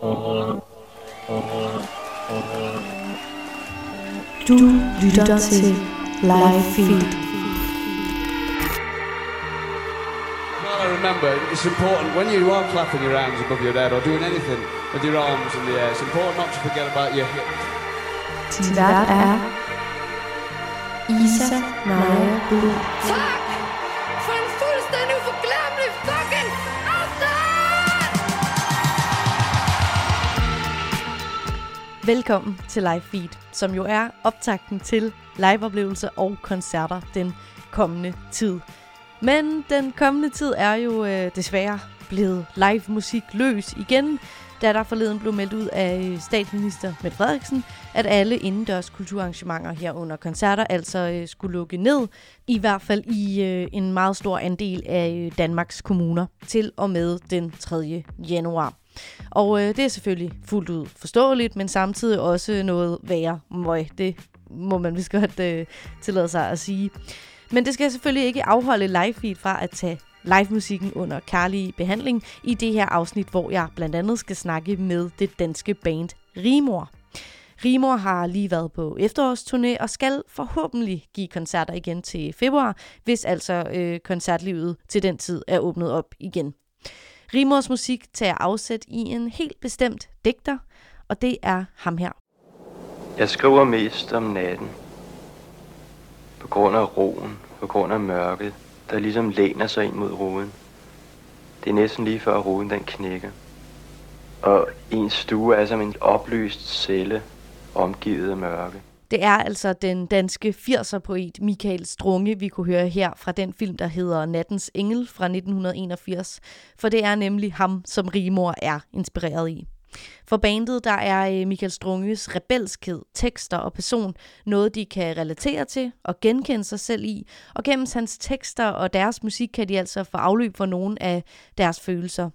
Du lytter til Live Feed. Well, I remember it's important when you are clapping your hands above your head or doing anything with your arms in the air. It's important not to forget about your hips. Din vært er Isa Naja Blue. Velkommen til Live Feed, som jo er optakten til liveoplevelser og koncerter den kommende tid. Men den kommende tid er jo øh, desværre blevet live musik løs igen, da der forleden blev meldt ud af øh, statsminister Mette Frederiksen, at alle indendørs kulturarrangementer herunder koncerter altså øh, skulle lukke ned, i hvert fald i øh, en meget stor andel af øh, Danmarks kommuner, til og med den 3. januar. Og øh, det er selvfølgelig fuldt ud forståeligt, men samtidig også noget værre møg. Det må man vist godt øh, tillade sig at sige. Men det skal selvfølgelig ikke afholde live feed fra at tage live-musikken under kærlig behandling i det her afsnit, hvor jeg blandt andet skal snakke med det danske band Rimor. Rimor har lige været på efterårsturné og skal forhåbentlig give koncerter igen til februar, hvis altså øh, koncertlivet til den tid er åbnet op igen. Rimors musik tager afsæt i en helt bestemt digter, og det er ham her. Jeg skriver mest om natten. På grund af roen, på grund af mørket, der ligesom læner sig ind mod ruden. Det er næsten lige før ruden den knækker. Og ens stue er som en oplyst celle, omgivet af mørke. Det er altså den danske 80'er-poet Michael Strunge, vi kunne høre her fra den film, der hedder Nattens Engel fra 1981. For det er nemlig ham, som Rimor er inspireret i. For bandet, der er øh, Michael Strunges rebelskhed, tekster og person noget, de kan relatere til og genkende sig selv i. Og gennem hans tekster og deres musik kan de altså få afløb for nogle af deres følelser.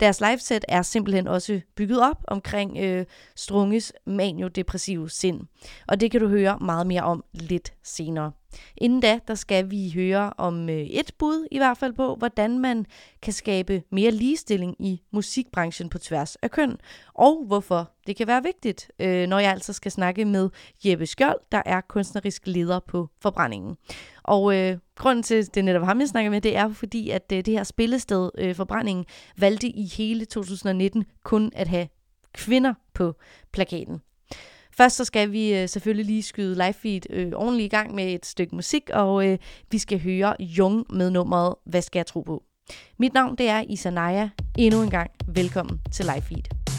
Deres liveset er simpelthen også bygget op omkring øh, Strunges maniodepressive sind. Og det kan du høre meget mere om lidt senere. Inden da, der skal vi høre om øh, et bud i hvert fald på, hvordan man kan skabe mere ligestilling i musikbranchen på tværs af køn, og hvorfor det kan være vigtigt, øh, når jeg altså skal snakke med Jeppe Skjold, der er kunstnerisk leder på Forbrændingen. Og øh, grunden til, at det er netop ham, jeg snakker med, det er fordi, at øh, det her spillested, øh, Forbrændingen, valgte i hele 2019 kun at have kvinder på plakaten. Først så skal vi øh, selvfølgelig lige skyde live feed øh, ordentligt i gang med et stykke musik, og øh, vi skal høre Jung med nummeret Hvad skal jeg tro på? Mit navn det er Isanaya. Endnu en gang velkommen til live feed.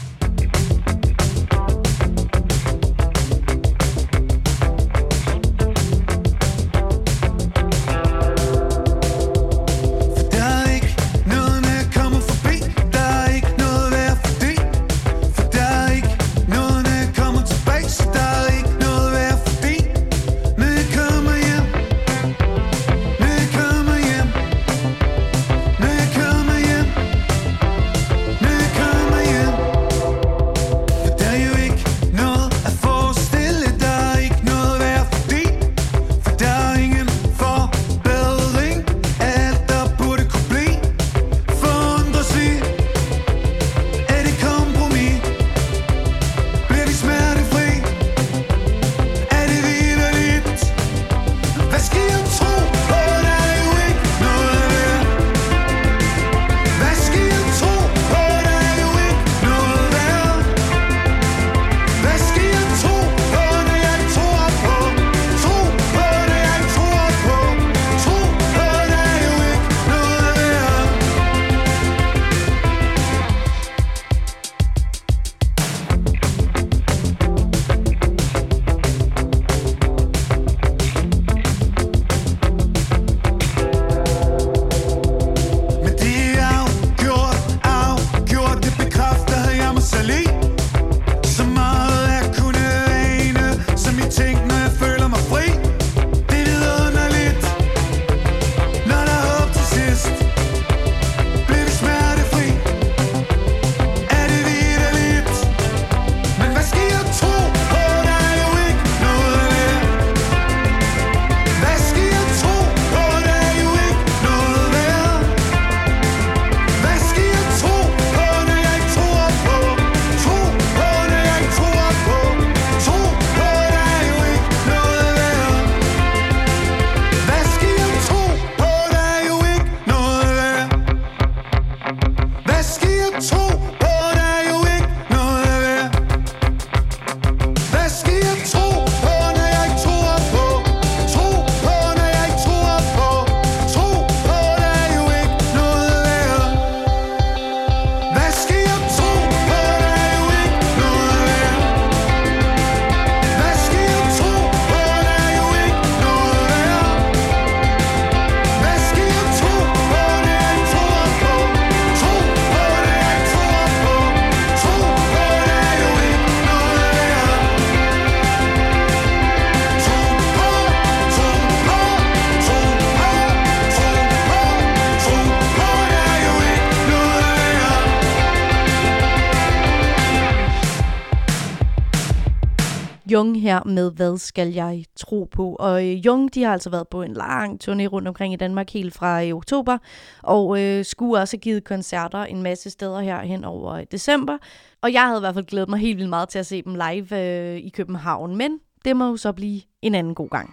Her med Hvad skal jeg tro på? Og øh, Jung, de har altså været på en lang turné rundt omkring i Danmark helt fra øh, oktober, og øh, skulle også have givet koncerter en masse steder her hen over øh, december. Og jeg havde i hvert fald glædet mig helt vildt meget til at se dem live øh, i København, men det må jo så blive en anden god gang.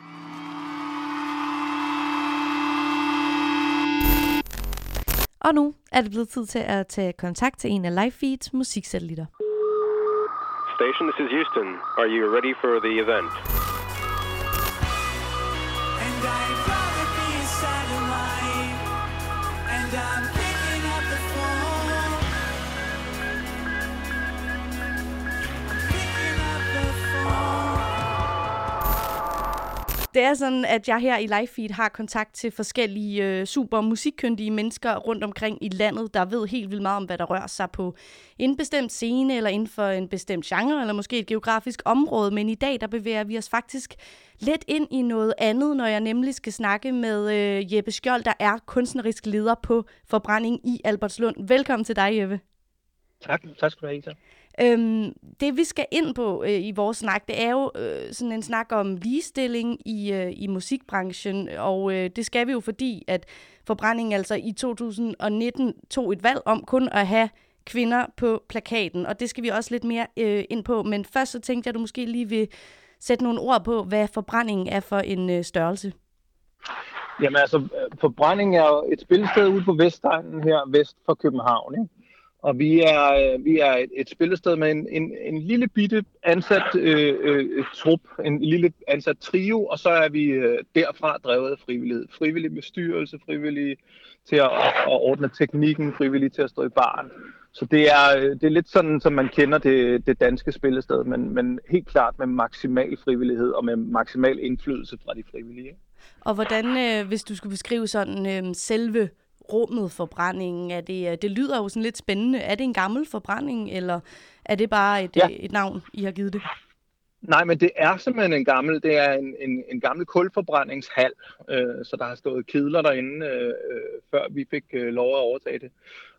Og nu er det blevet tid til at tage kontakt til en af Livefeeds musiksatellitter. Station, this is Houston. Are you ready for the event? And Det er sådan, at jeg her i Livefeed har kontakt til forskellige øh, super musikkyndige mennesker rundt omkring i landet, der ved helt vildt meget om, hvad der rører sig på en bestemt scene, eller inden for en bestemt genre, eller måske et geografisk område. Men i dag, der bevæger vi os faktisk lidt ind i noget andet, når jeg nemlig skal snakke med øh, Jeppe Skjold, der er kunstnerisk leder på Forbrænding i Albertslund. Velkommen til dig, Jeppe. Tak, tak skal du have, Isa. Øhm, det vi skal ind på øh, i vores snak, det er jo øh, sådan en snak om ligestilling i, øh, i musikbranchen, og øh, det skal vi jo fordi, at Forbrænding altså i 2019 tog et valg om kun at have kvinder på plakaten, og det skal vi også lidt mere øh, ind på. Men først så tænkte jeg, at du måske lige vil sætte nogle ord på, hvad forbrændingen er for en øh, størrelse. Jamen altså, øh, forbrænding er jo et spillested ude på Vestegnen her, vest for København, ikke? Og vi er, øh, vi er et, et spillested med en, en, en lille bitte ansat øh, øh, trup, en lille ansat trio, og så er vi øh, derfra drevet af frivillighed. Frivillig bestyrelse, frivillig til at, at ordne teknikken, frivillig til at stå i baren. Så det er, øh, det er lidt sådan, som man kender det, det danske spillested, men, men helt klart med maksimal frivillighed og med maksimal indflydelse fra de frivillige. Ikke? Og hvordan, øh, hvis du skulle beskrive sådan øh, selve rummet forbrændingen, er det, øh, det lyder jo sådan lidt spændende. Er det en gammel forbrænding, eller er det bare et, Ja. ja. et navn, I har givet det? Nej, men det er simpelthen en gammel, det er en, en, en gammel kulforbrændingshal, øh, så der har stået kedler derinde, øh, øh, før vi fik øh, lov at overtage det.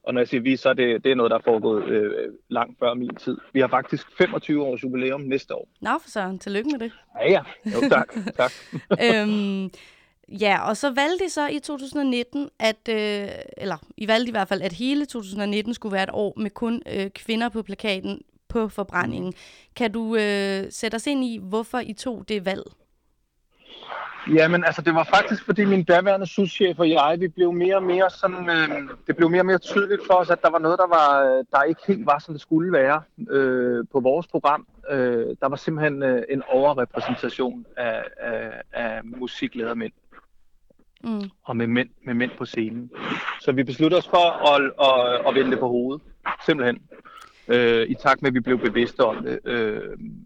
Og når jeg siger vi, så er det, det er noget, der er foregået øh, langt før min tid. Vi har faktisk 25 års jubilæum næste år. Nå, for søren, tillykke med det. Ja, ja. Jo, tak. tak. øhm, ja, og så valgte de så i 2019, at, øh, eller I valgte i hvert fald, at hele 2019 skulle være et år med kun øh, kvinder på plakaten på forbrændingen. Kan du øh, sætte os ind i, hvorfor I tog det valg? Jamen, altså, det var faktisk, fordi min daværende souschef og jeg, vi blev mere og mere sådan, øh, det blev mere og mere tydeligt for os, at der var noget, der, var, øh, der ikke helt var, som det skulle være øh, på vores program. Øh, der var simpelthen øh, en overrepræsentation af, af, af musikledermænd. Mm. og med mænd, med mænd på scenen. Så vi besluttede os for at, at, at vende det på hovedet, simpelthen. Øh, I takt med, at vi blev bevidste om det. Øh,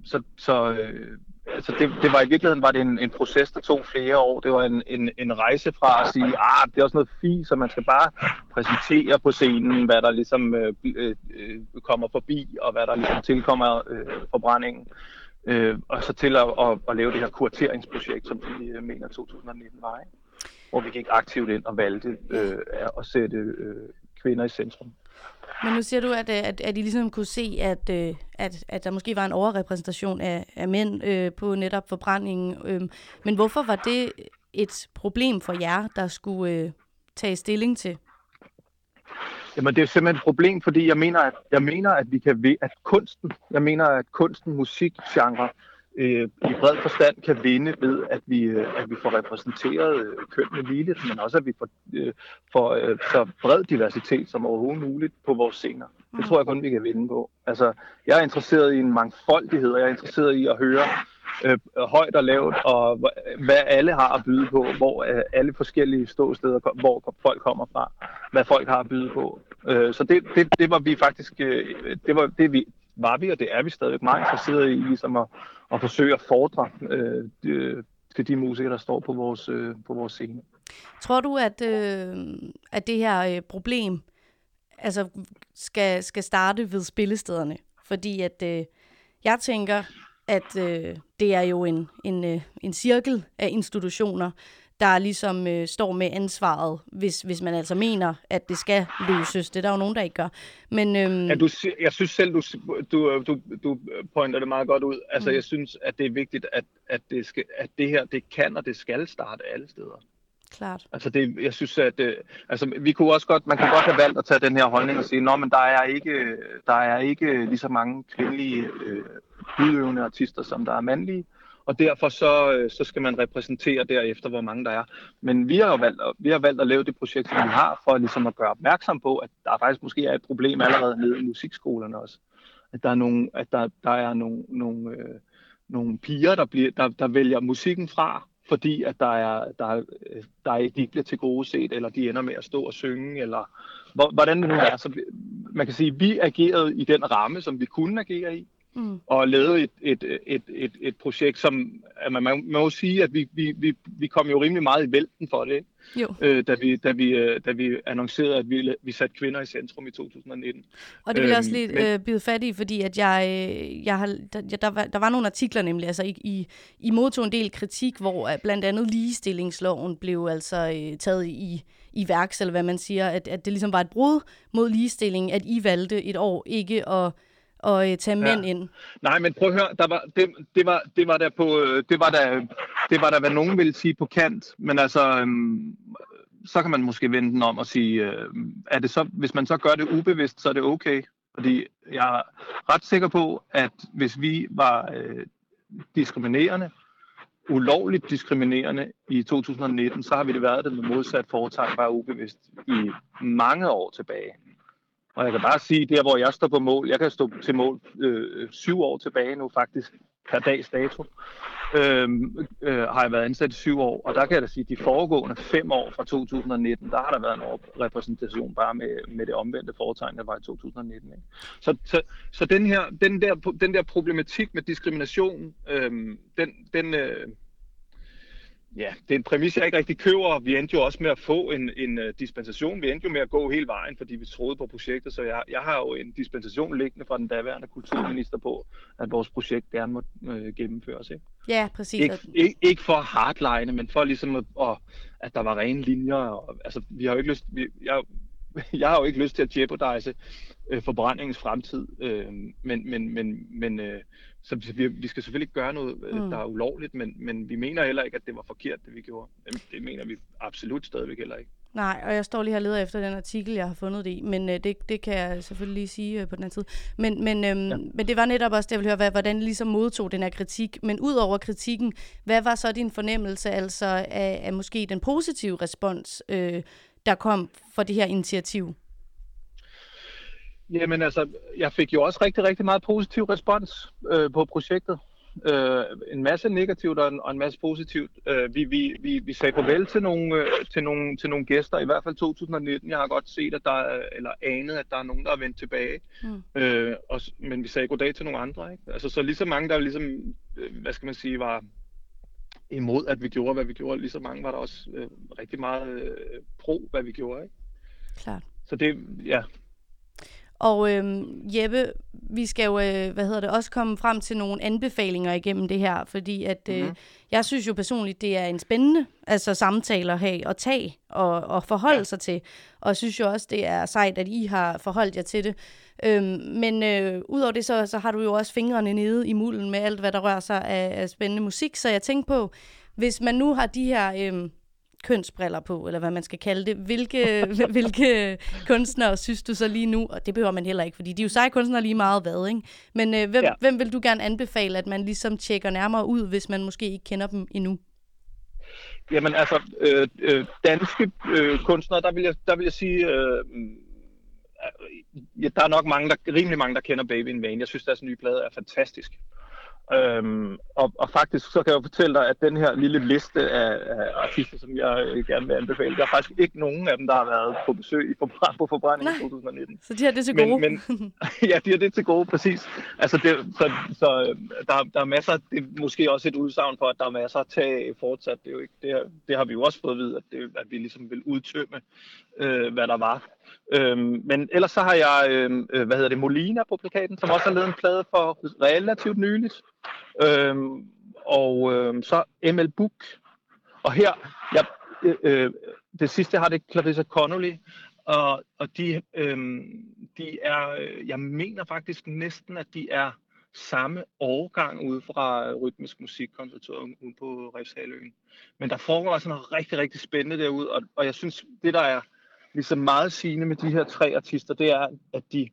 så så, øh, så det, det var i virkeligheden var det en, en proces, der tog flere år. Det var en, en, en rejse fra at sige, ah, det er også noget fint, så man skal bare præsentere på scenen, hvad der ligesom øh, øh, øh, kommer forbi, og hvad der ligesom tilkommer øh, forbrændingen. Øh, og så til at, at, at lave det her kurateringsprojekt, som vi øh, mener 2019 var. Ikke? Hvor vi gik aktivt ind og valgte øh, at sætte øh, kvinder i centrum. Men nu siger du, at, øh, at, at I ligesom kunne se, at, øh, at, at der måske var en overrepræsentation af, af mænd øh, på netop forbrændingen. Øh, men hvorfor var det et problem for jer, der skulle øh, tage stilling til? Jamen det er simpelthen et problem, fordi jeg mener, at, jeg mener, at vi kan ved, at kunsten, jeg mener, at kunsten, musik, genre, øh, i bred forstand kan vinde ved, at vi, øh, at vi får repræsenteret øh, kønnene ligeligt, men også at vi får, øh, får øh, så bred diversitet som overhovedet muligt på vores scener. Det tror jeg kun, vi kan vinde på. Altså, jeg er interesseret i en mangfoldighed, og jeg er interesseret i at høre øh, højt og lavt, og hva- hvad alle har at byde på, hvor øh, alle forskellige ståsteder, hvor folk kommer fra, hvad folk har at byde på. Øh, så det, det, det var vi faktisk, øh, det var det vi, var vi, og det er vi stadigvæk meget interesserede i, ligesom at, at forsøge at fordre øh, de, til de musikere, der står på vores, øh, på vores scene. Tror du, at, øh, at det her øh, problem altså, skal, skal starte ved spillestederne? Fordi at øh, jeg tænker, at øh, det er jo en, en, øh, en cirkel af institutioner, der ligesom øh, står med ansvaret, hvis, hvis man altså mener, at det skal løses. Det er der jo nogen, der ikke gør. Men, øhm, Ja, du, jeg synes selv, du, du, du, du pointer det meget godt ud. Altså, Mm. mm. jeg synes, at det er vigtigt, at, at, det skal, at det her, det kan og det skal starte alle steder. klart. Altså, det, jeg synes, at øh, altså, vi kunne også godt, man kunne godt have valgt at tage den her holdning og sige, nå, men der er ikke, der er ikke lige så mange kvindelige øh, udøvende artister, som der er mandlige. Og derfor så, øh, så skal man repræsentere derefter, hvor mange der er. Men vi har jo valgt, at- vi har valgt at lave det projekt, som vi har, for ligesom at gøre opmærksom på, at der faktisk måske er et problem allerede nede i musikskolerne også. At der er nogle, at der, der er nogle, nogle, øh, nogle piger, der, bliver, der, der vælger musikken fra, fordi at der er, der, er, øh, der er, de ikke bliver til gode set, eller de ender med at stå og synge, eller hvordan det nu er. Så man kan sige, at vi agerede i den ramme, som vi kunne agere i, Mm. og lavede et, et, et, et, et projekt, som at man, man må sige, at vi, vi, vi, vi kom jo rimelig meget i vælten for det? Jo. Øh, da, vi, da, vi, øh, da vi annoncerede, at vi, vi satte kvinder i centrum i 2019. Og det vil jeg også Øhm, lige men- øh, bide fat i, fordi at jeg, jeg har, der, der, var, der var nogle artikler nemlig, altså I, I, I modtog en del kritik, hvor øh, blandt andet ligestillingsloven blev altså øh, taget i, i værks, eller hvad man siger, at, at det ligesom var et brud mod ligestilling, at I valgte et år ikke at, at øh, tage mænd ind. Nej, men prøv at høre, der var, det, det, var, det var der på, øh, det var der, det var der, hvad nogen ville sige på kant, men altså, øhm, så kan man måske vende den om og sige, øh, er det så, hvis man så gør det ubevidst, så er det okay. Fordi jeg er ret sikker på, at hvis vi var øh, diskriminerende, ulovligt diskriminerende i 2019, så har vi det været det med modsat foretegn bare ubevidst i mange år tilbage. Og jeg kan bare sige, der hvor jeg står på mål, jeg kan stå til mål øh, syv år tilbage nu faktisk, per dags dato, øh, øh, har jeg været ansat i syv år, og der kan jeg da sige, at de foregående fem år fra 2019, der har der været en repræsentation bare med, med det omvendte foretegn, der var i 2019. Ikke? Så, så, så den, her, den, der, den der problematik med diskrimination, øh, den, den, øh, Ja, det er en præmis, jeg ikke rigtig køber. Vi endte jo også med at få en, en uh, dispensation. Vi endte jo med at gå hele vejen, fordi vi troede på projektet. Så jeg, jeg har jo en dispensation liggende fra den daværende kulturminister på, at vores projekt gerne må øh, gennemføres. Ikke? Ja, præcis. Ikke, ikke, ikke for hardline, men for ligesom, at, at, at der var rene linjer. Og, altså, vi har jo ikke lyst, vi, jeg, jeg har jo ikke lyst til at jeopardize øh, forbrændingens fremtid, øh, men, men, men, men øh, så vi, vi skal selvfølgelig ikke gøre noget, øh, Mm. der er ulovligt, men, men vi mener heller ikke, at det var forkert, det vi gjorde. Det mener vi absolut stadigvæk heller ikke. Nej, og jeg står lige her og leder efter den artikel, jeg har fundet det i, men øh, det, det kan jeg selvfølgelig lige sige øh, på den anden side. Men, men, øhm, ja. men det var netop også det, jeg ville høre, hvad, hvordan I ligesom modtog den her kritik. Men ud over kritikken, hvad var så din fornemmelse altså af, af måske den positive respons, øh, der kom for det her initiativ? Jamen altså, jeg fik jo også rigtig, rigtig meget positiv respons øh, på projektet. Øh, en masse negativt og en, og en masse positivt. Øh, vi, vi, vi, vi sagde farvel til nogle, øh, til, nogle, til nogle gæster, i hvert fald 2019. Jeg har godt set, at der er, eller anet, at der er nogen, der er vendt tilbage. Mm. Øh, og, men vi sagde goddag til nogle andre. Ikke? Altså, så lige så mange, der ligesom, øh, hvad skal man sige, var imod, at vi gjorde, hvad vi gjorde. Lige så mange var der også øh, rigtig meget øh, pro, hvad vi gjorde. Ikke? Klart. Så det, ja, Og øhm, Jeppe, vi skal jo, øh, hvad hedder det, også komme frem til nogle anbefalinger igennem det her, fordi at øh, Mhm. jeg synes jo personligt, det er en spændende altså samtale at have og tage og, og forholde ja. sig til. Og jeg synes jo også, det er sejt, at I har forholdt jer til det. Øhm, men øh, udover det, så, så har du jo også fingrene nede i mulden med alt, hvad der rører sig af, af spændende musik. Så jeg tænker på, hvis man nu har de her... Øh, kønsbriller på, eller hvad man skal kalde det. Hvilke, hvilke kunstnere synes du så lige nu, og det behøver man heller ikke, fordi de er jo seje kunstnere lige meget hvad, ikke? Men øh, hvem, ja. Hvem vil du gerne anbefale, at man ligesom tjekker nærmere ud, hvis man måske ikke kender dem endnu? Jamen altså, øh, øh, danske øh, kunstnere, der vil jeg, der vil jeg sige, øh, ja, der er nok mange, der, rimelig mange, der kender Baby in Vain. Jeg synes, deres nye plade er fantastisk. Øhm, og, og faktisk så kan jeg fortælle dig, at den her lille liste af, af artister, som jeg øh, gerne vil anbefale, der er faktisk ikke nogen af dem, der har været på besøg i forbrænd, på forbrænding i 2019. Så de har det til Men- gode. men- ja, de har det til gode, præcis. Altså, det, så, så øh, der, der er masser, det er måske også et udsagn for, at der er masser at tage fortsat. Det, er jo ikke, det, det har vi jo også fået at vide, at, det, at vi ligesom vil udtømme, øh, hvad der var. Øhm, men ellers så har jeg, øhm, øh, hvad hedder det, Molina på plakaten, som også har lavet en plade for relativt nyligt. Øhm, og øhm, så ML Book. Og her, jeg, øh, øh, det sidste, jeg har, det er Clarissa Connolly, og, og de, øhm, de er, øh, jeg mener faktisk næsten, at de er samme årgang ude fra Rytmisk Musikkonservatorium ude på Refshaløen. Men der foregår altså noget rigtig, rigtig spændende derude, og, og jeg synes, det der er ligesom meget sigende med de her tre artister, det er, at de,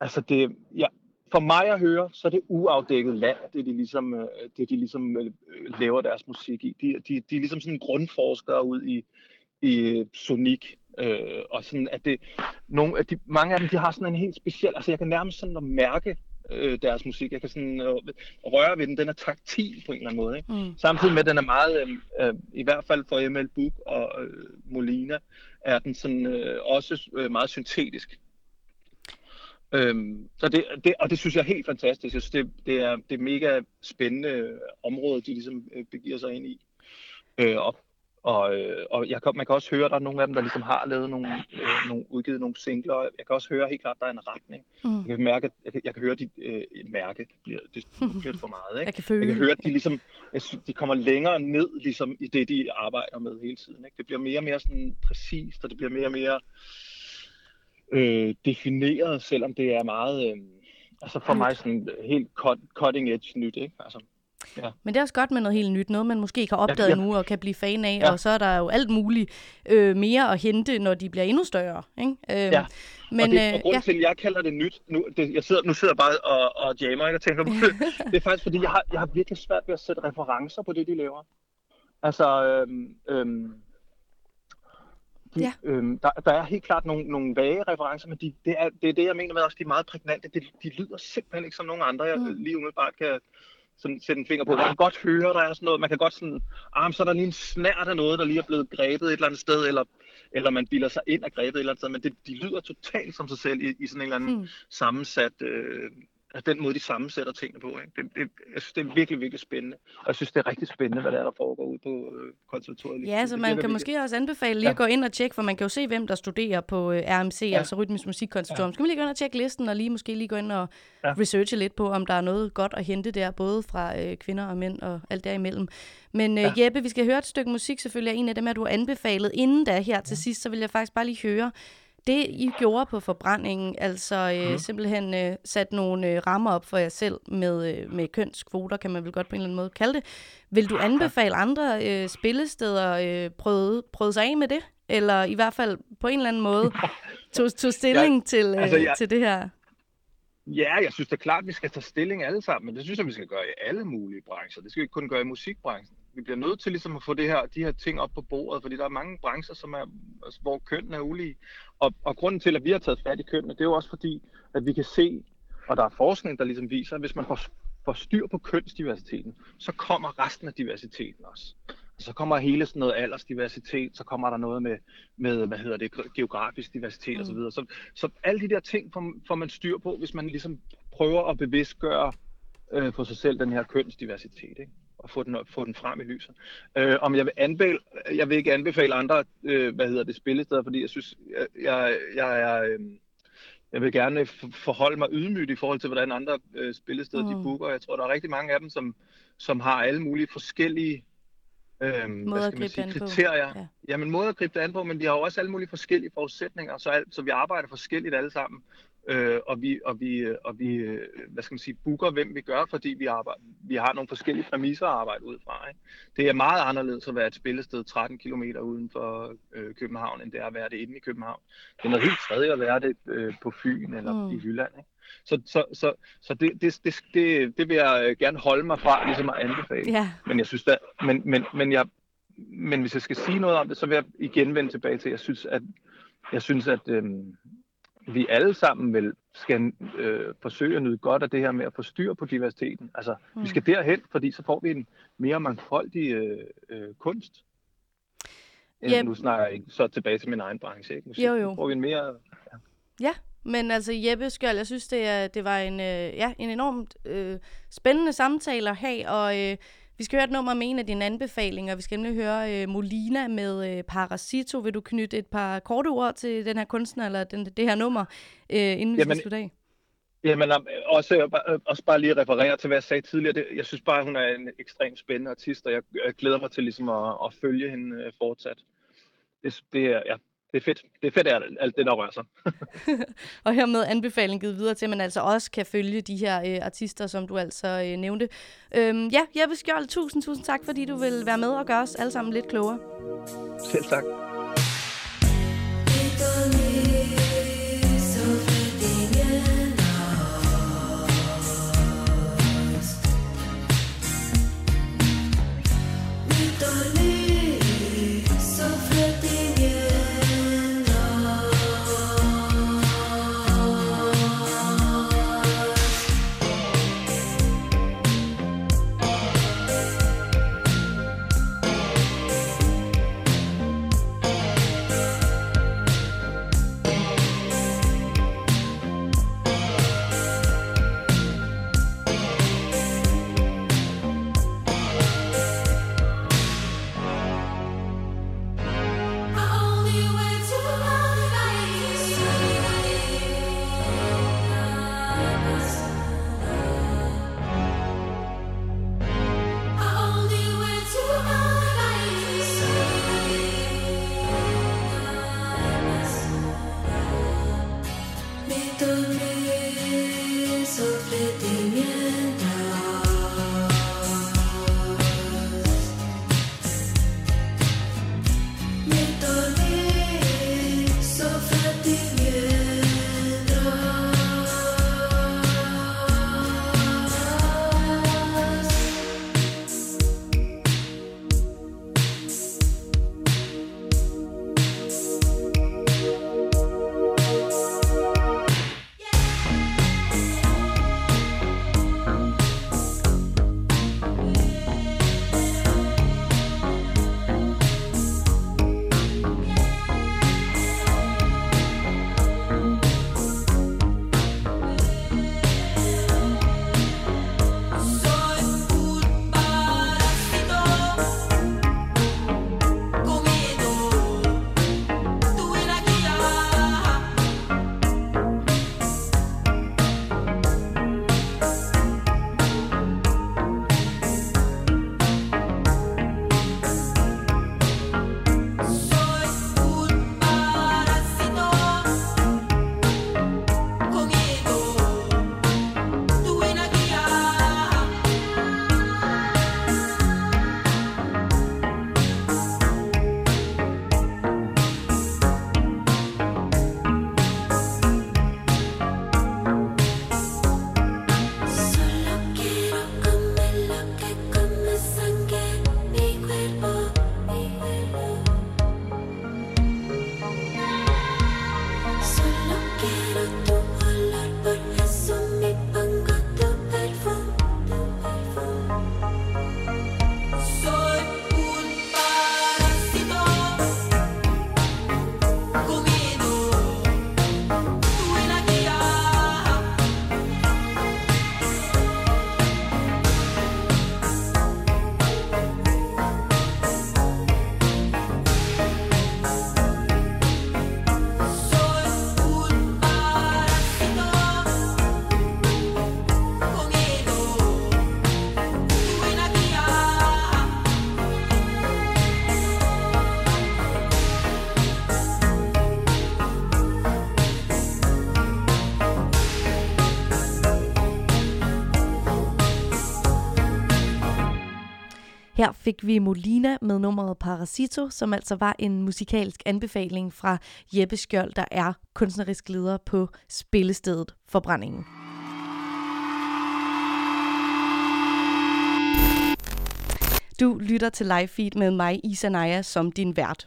altså det, ja, for mig at høre, så er det uafdækket land, det de ligesom, øh, det de ligesom øh, øh, laver deres musik i. De, de, de er ligesom sådan grundforskere ud i, i sonik, øh, og sådan at det, nogle af de, mange af dem, de har sådan en helt speciel, altså jeg kan nærmest sådan at mærke øh, deres musik, jeg kan sådan øh, røre ved den, den er taktil på en eller anden måde, ikke? Mm. Samtidig med, at den er meget, øh, øh, i hvert fald for ML Book og øh, Molina, er den sådan øh, også øh, meget syntetisk. Øhm, så det, det, og det synes jeg er helt fantastisk. Jeg synes, det, det, er, det er mega spændende område, de ligesom øh, begiver sig ind i. Øh, og og, øh, og jeg kan, man kan også høre, at der er nogle af dem, der ligesom har lavet nogle, øh, nogle udgivet nogle singler. Jeg kan også høre helt klart, at der er en retning. Mm. Jeg kan mærke, jeg kan, jeg kan høre, at de, øh, mærke bliver, det bliver for meget. Ikke? Jeg kan føle. Jeg kan høre, at de, ligesom, de kommer længere ned ligesom, i det, de arbejder med hele tiden. Ikke? Det bliver mere og mere sådan præcist, og det bliver mere og mere øh, defineret, selvom det er meget, øh, altså for mig sådan helt cut, cutting edge nyt. Ikke? Altså, ja. Men det er også godt med noget helt nyt, noget man måske ikke har opdaget Ja, ja, nu og kan blive fan af, Ja. og så er der jo alt muligt øh, mere at hente, når de bliver endnu større. Ikke? Øhm, Ja. Men og, det, og øh, grunden ja, til, at jeg kalder det nyt, nu, det, jeg sidder, nu sidder jeg bare og, og jammer ikke, og tænker på det, det er faktisk, fordi jeg har, jeg har virkelig svært ved at sætte referencer på det, de laver. Altså, øhm, øhm, de, Ja. øhm, der, der er helt klart nogle, nogle vage referencer, men de, det, er, det er det, jeg mener med også, de er meget prægnante. De, de lyder simpelthen ikke som nogen andre, jeg Mm. lige umiddelbart kan sådan sætte en finger på. Man kan godt høre, der er sådan noget, man kan godt sådan, ah, så er der lige en snært af noget, der lige er blevet grebet et eller andet sted, eller, eller man bilder sig ind og grebet et eller andet sted, men det, de lyder totalt som sig selv i, i sådan en eller anden Mm. sammensat, øh, altså den måde, de sammensætter tingene på. Ikke? Det, det, jeg synes, det er virkelig, virkelig spændende. Og jeg synes, det er rigtig spændende, hvad der, er, der foregår ude på øh, konservatoriet. ja, så Det man virker kan virkelig- måske også anbefale lige Ja. at gå ind og tjekke, for man kan jo se, hvem der studerer på øh, RMC, ja. altså Rytmisk Musikkonservatorium. Så kan man lige gå ind og tjekke listen, og lige måske lige gå ind og ja. Ja. researche lidt på, om der er noget godt at hente der, både fra øh, kvinder og mænd og alt derimellem. Men øh, Ja. Jeppe, vi skal høre et stykke musik, selvfølgelig er en af dem, at du har anbefalet. Inden da her til sidst, så vil jeg faktisk bare lige høre, det I gjorde på forbrændingen, altså øh, mm. simpelthen øh, sat nogle øh, rammer op for jer selv med, øh, med kønskvoter, kan man vel godt på en eller anden måde kalde det. Vil du anbefale andre øh, spillesteder øh, prøve, prøve sig af med det? Eller i hvert fald på en eller anden måde tog, tog stilling ja, til, øh, altså, jeg- til det her? Ja, jeg synes da klart, at vi skal tage stilling alle sammen, men det synes jeg, vi skal gøre i alle mulige brancher. Det skal vi ikke kun gøre i musikbranchen. Vi bliver nødt til ligesom at få det her, de her ting op på bordet, fordi der er mange brancher, som er, altså, hvor kønnene er ulige. Og, og grunden til, at vi har taget fat i kønnene, det er jo også fordi, at vi kan se, og der er forskning, der ligesom viser, at hvis man får, får styr på kønsdiversiteten, så kommer resten af diversiteten også. Og så kommer hele sådan noget aldersdiversitet, så kommer der noget med, med hvad hedder det, geografisk diversitet Mm. osv. Så, videre. så, så alle de der ting får, får man styr på, hvis man ligesom prøver at bevidstgøre øh, for sig selv den her kønsdiversitet, ikke? Og få den, få den frem i lyset. Øh, om jeg vil anbefale, jeg vil ikke anbefale andre, øh, hvad hedder det, spillesteder, fordi jeg synes, jeg, jeg, jeg øh, jeg vil gerne for- forholde mig ydmygt i forhold til, hvordan andre øh, spillesteder mm. De booker. Jeg tror, der er rigtig mange af dem, som, som har alle mulige forskellige øhm, Måder hvad at skal man sige, an på. kriterier. Ja. Ja. Jamen måder at gribe det an på, men vi har jo også alle mulige forskellige forudsætninger, så, alt, så vi arbejder forskelligt alle sammen. Øh, og vi, og vi, øh, og vi øh, hvad skal man sige, booker, hvem vi gør, fordi vi, arbejder, vi har nogle forskellige præmisser at arbejde ud fra. Ikke? Det er meget anderledes at være et spillested 13 km uden for øh, København, end det er at være det inde i København. Det er noget helt tredje at være det øh, på Fyn eller Mm. i Jylland. Ikke? Så, så, så, så det, det, det, det, det vil jeg øh, gerne holde mig fra, ligesom at anbefale. Ja, Men jeg synes da, men, men, men, jeg, men hvis jeg skal sige noget om det, så vil jeg igen vende tilbage til, at jeg synes, at, jeg synes, at øhm, vi alle sammen vel skal øh, forsøge at nyde godt af det her med at få styr på diversiteten. Altså, mm. Vi skal derhen, fordi så får vi en mere mangfoldig øh, øh, kunst. Yep. Yep. Nu snakker jeg ikke så tilbage til min egen branche. Ikke? Musik. Jo, jo. Nu får vi en mere... men altså Jeppe Skjold, jeg synes, det, er, det var en, øh, ja, en enormt øh, spændende samtale at have, og øh, vi skal høre et nummer med en af dine anbefalinger. Vi skal nemlig høre øh, Molina med øh, Parasito. Vil du knytte et par korte ord til den her kunstner, eller den, det her nummer, øh, inden vi Jamen, skal slutte af? Jamen, om- også, øh, også bare lige referere til, hvad jeg sagde tidligere. Det, jeg synes bare, hun er en ekstremt spændende artist, og jeg, jeg glæder mig til ligesom at, at følge hende øh, fortsat. Det, det, er, ja, det er fedt. Det er fedt, alt, alt det, der rører sig. Og hermed anbefaling givet videre til, at man altså også kan følge de her øh, artister, som du altså øh, nævnte. Øhm, ja, Jeppe Skjold, tusind, tusind tak, fordi du vil være med og gøre os alle sammen lidt klogere. Selv tak. Her fik vi Molina med nummeret Parasito, som altså var en musikalsk anbefaling fra Jeppe Skjold, der er kunstnerisk leder på spillestedet Forbrændingen. Du lytter til live feed med mig, Isa Naja, som din vært.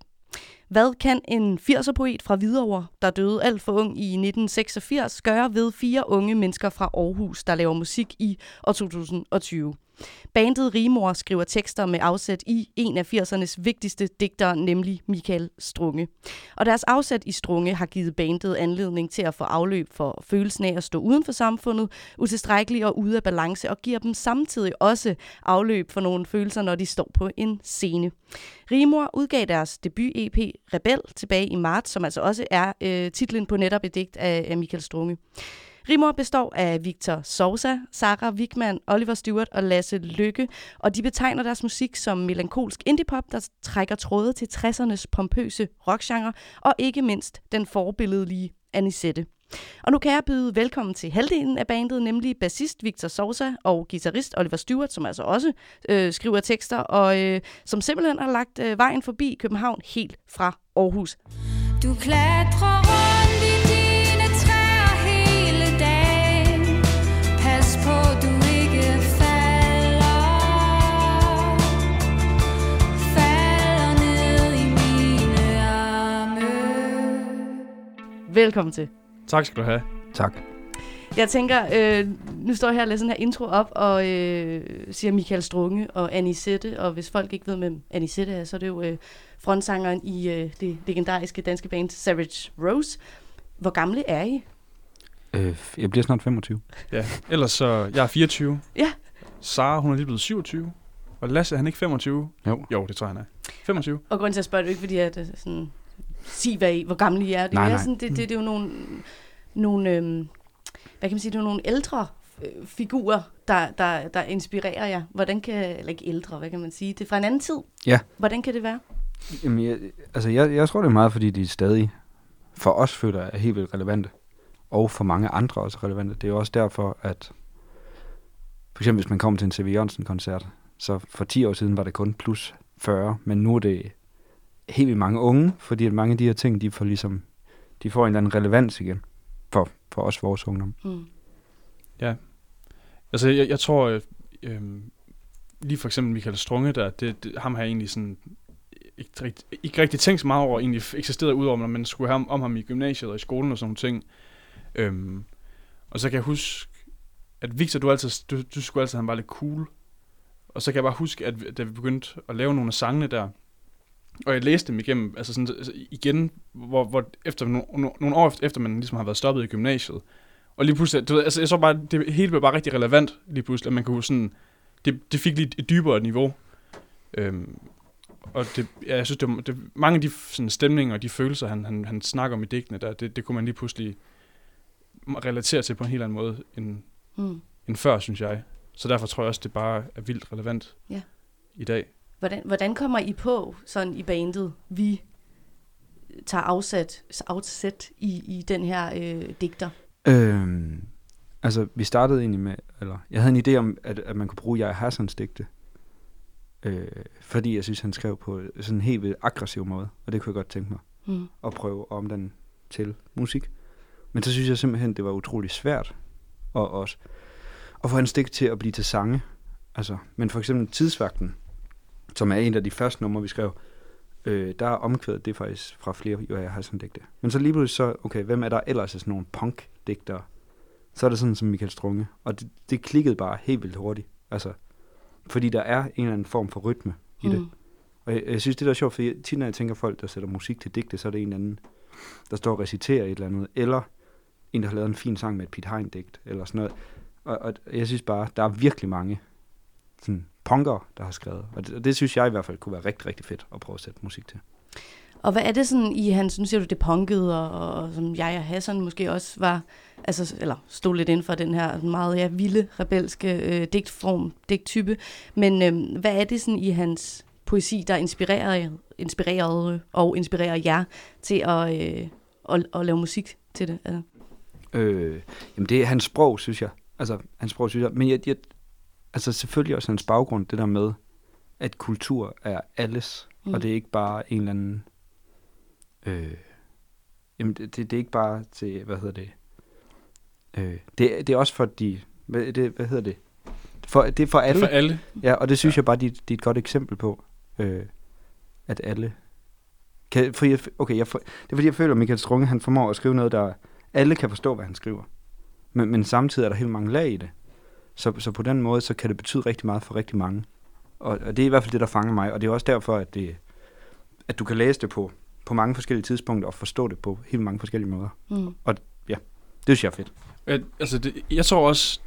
Hvad kan en 80'er-poet fra Hvidovre, der døde alt for ung i 1986, gøre ved fire unge mennesker fra Aarhus, der laver musik i år 2020? Bandet Rimor skriver tekster med afsæt i en af 80'ernes vigtigste digtere, nemlig Michael Strunge. Og deres afsæt i Strunge har givet bandet anledning til at få afløb for følelsen af at stå uden for samfundet, utilstrækkelig og ude af balance, og giver dem samtidig også afløb for nogle følelser, når de står på en scene. Rimor udgav deres debut-EP Rebel tilbage i marts, som altså også er øh, titlen på netop et digt af, af Michael Strunge. Rimor består af Victor Sousa, Sara Wigman, Oliver Stewart og Lasse Lykke, og de betegner deres musik som melankolsk indiepop, der trækker tråde til 60'ernes pompøse rockgenre, og ikke mindst den forbilledelige Anisette. Og nu kan jeg byde velkommen til halvdelen af bandet, nemlig bassist Victor Sousa og guitarist Oliver Stewart, som altså også øh, skriver tekster, og øh, som simpelthen har lagt øh, vejen forbi København helt fra Aarhus. Du klatrer Velkommen til. Tak skal du have. Tak. Jeg tænker, øh, nu står jeg her og læser den her intro op, og øh, siger Michael Strunge og Anisette, og hvis folk ikke ved, hvem Anisette er, så er det jo øh, frontsangeren i øh, det legendariske danske band Savage Rose. Hvor gamle er I? Øh, jeg bliver snart 25. Ja, ellers så, jeg er 24. Ja. Sara, hun er lige blevet 27. Og Lasse, er han ikke 25? Jo. Jo, det tror jeg, han er. 25. Og grunden til at spørge, det er ikke fordi, at øh, sådan, sig, hvad I, hvor gamle I er. Det, Nej, er nej. Sådan, det, det, det er jo nogle, nogle øhm, hvad kan man sige, det er nogle ældre øh, figurer, der, der, der inspirerer jer. Hvordan kan, eller ikke ældre, hvad kan man sige, det er fra en anden tid. Ja. Hvordan kan det være? Jamen, jeg, altså, jeg, jeg tror, det er meget, fordi de stadig for os føler er helt vildt relevante. Og for mange andre også relevante. Det er jo også derfor, at for eksempel hvis man kommer til en C.V. Jørgensen-koncert, så for 10 år siden var det kun plus 40, men nu er det helt vildt mange unge, fordi at mange af de her ting, de får ligesom, de får en eller anden relevans igen for, for os, vores ungdom. Mm. Ja. Altså, jeg, jeg tror, øh, øh, lige for eksempel Michael Strunge der, det, det, ham har jeg egentlig sådan ikke, rigt, ikke rigtig tænkt så meget over, egentlig eksisteret udover, når man skulle have om, ham i gymnasiet og i skolen og sådan nogle ting. Øhm, og så kan jeg huske, at Victor, du, altid, du, du skulle altid, han var lidt cool. Og så kan jeg bare huske, at vi- da vi begyndte at lave nogle af sangene der, og jeg læste dem igennem, altså sådan altså igen, hvor, hvor efter no, no, nogle år efter, man ligesom har været stoppet i gymnasiet, og lige pludselig, du ved, altså jeg så bare, det hele blev bare rigtig relevant lige pludselig, at man kunne sådan, det, det fik lige et dybere niveau. Øhm, og det, ja, jeg synes, det, var- det, mange af de sådan, stemninger og de følelser, han, han, han snakker om i digtene, der, det, det kunne man lige pludselig relatere til på en helt anden måde end, Mm. end før, synes jeg. Så derfor tror jeg også, det bare er vildt relevant Ja. i dag. Hvordan, hvordan kommer I på sådan i bandet, vi tager afsat, afsæt i, i den her øh, digter? Øhm, altså, vi startede egentlig med, eller jeg havde en idé om, at, at man kunne bruge Jai Hassans digte. Øh, fordi jeg synes, han skrev på sådan en helt vildt aggressiv måde, og det kunne jeg godt tænke mig Mm. at prøve omdanne den til musik. Men så synes jeg simpelthen, det var utrolig svært at, også, at få hans digt til at blive til sange. Altså, men for eksempel Tidsvagten, som er en af de første numre, vi skrev, øh, der er omkvædet det faktisk fra flere Jai Hassan digte. Men så lige pludselig så, okay, hvem er der ellers af sådan nogle punk-digtere? Så er det sådan som Michael Strunge. Og det, det klikkede bare helt vildt hurtigt. Altså, fordi der er en eller anden form for rytme i det. Mm. Og jeg, jeg synes, det der er sjovt, fordi tit når jeg tænker folk, der sætter musik til digte, så er det en eller anden, der står og reciterer et eller andet, eller en, der har lavet en fin sang med et Pete Hein-digt, eller sådan noget. Og, og jeg synes bare, der er virkelig mange sådan, punker, der har skrevet. Og det, og det synes jeg i hvert fald kunne være rigtig, rigtig fedt at prøve at sætte musik til. Og hvad er det sådan i hans, nu siger du det punkede, og, og som jeg og Hassan måske også var, altså, eller stod lidt inden for den her meget ja, vilde, rebelske øh, digtform, digttype. Men øh, hvad er det sådan i hans poesi, der inspirerer, inspirerede og inspirerer jer til at, øh, at, at lave musik til det? Altså. Øh, jamen det er hans sprog, synes jeg. Altså, hans sprog, synes jeg. Men jeg, jeg, altså selvfølgelig også hans baggrund, det der med, at kultur er alles, mm. Og det er ikke bare en eller anden... Øh, jamen, det, det, det er ikke bare til, hvad hedder det... Øh, det, det er også for de... Hvad, det, hvad hedder det? For, det er for alle. For alle. Ja, og det synes ja. jeg bare, det, det er et godt eksempel på, øh, at alle... Kan, for jeg, okay, jeg for, det er fordi, jeg føler, at Michael Strunge, han formår at skrive noget, der alle kan forstå, hvad han skriver. Men, men samtidig er der helt mange lag i det. Så, så på den måde, så kan det betyde rigtig meget for rigtig mange. Og, og det er i hvert fald det, der fanger mig. Og det er også derfor, at, det, at du kan læse det på, på mange forskellige tidspunkter og forstå det på helt mange forskellige måder. Mm. Og ja, det synes jeg er fedt. Jeg, altså, det, jeg tror også,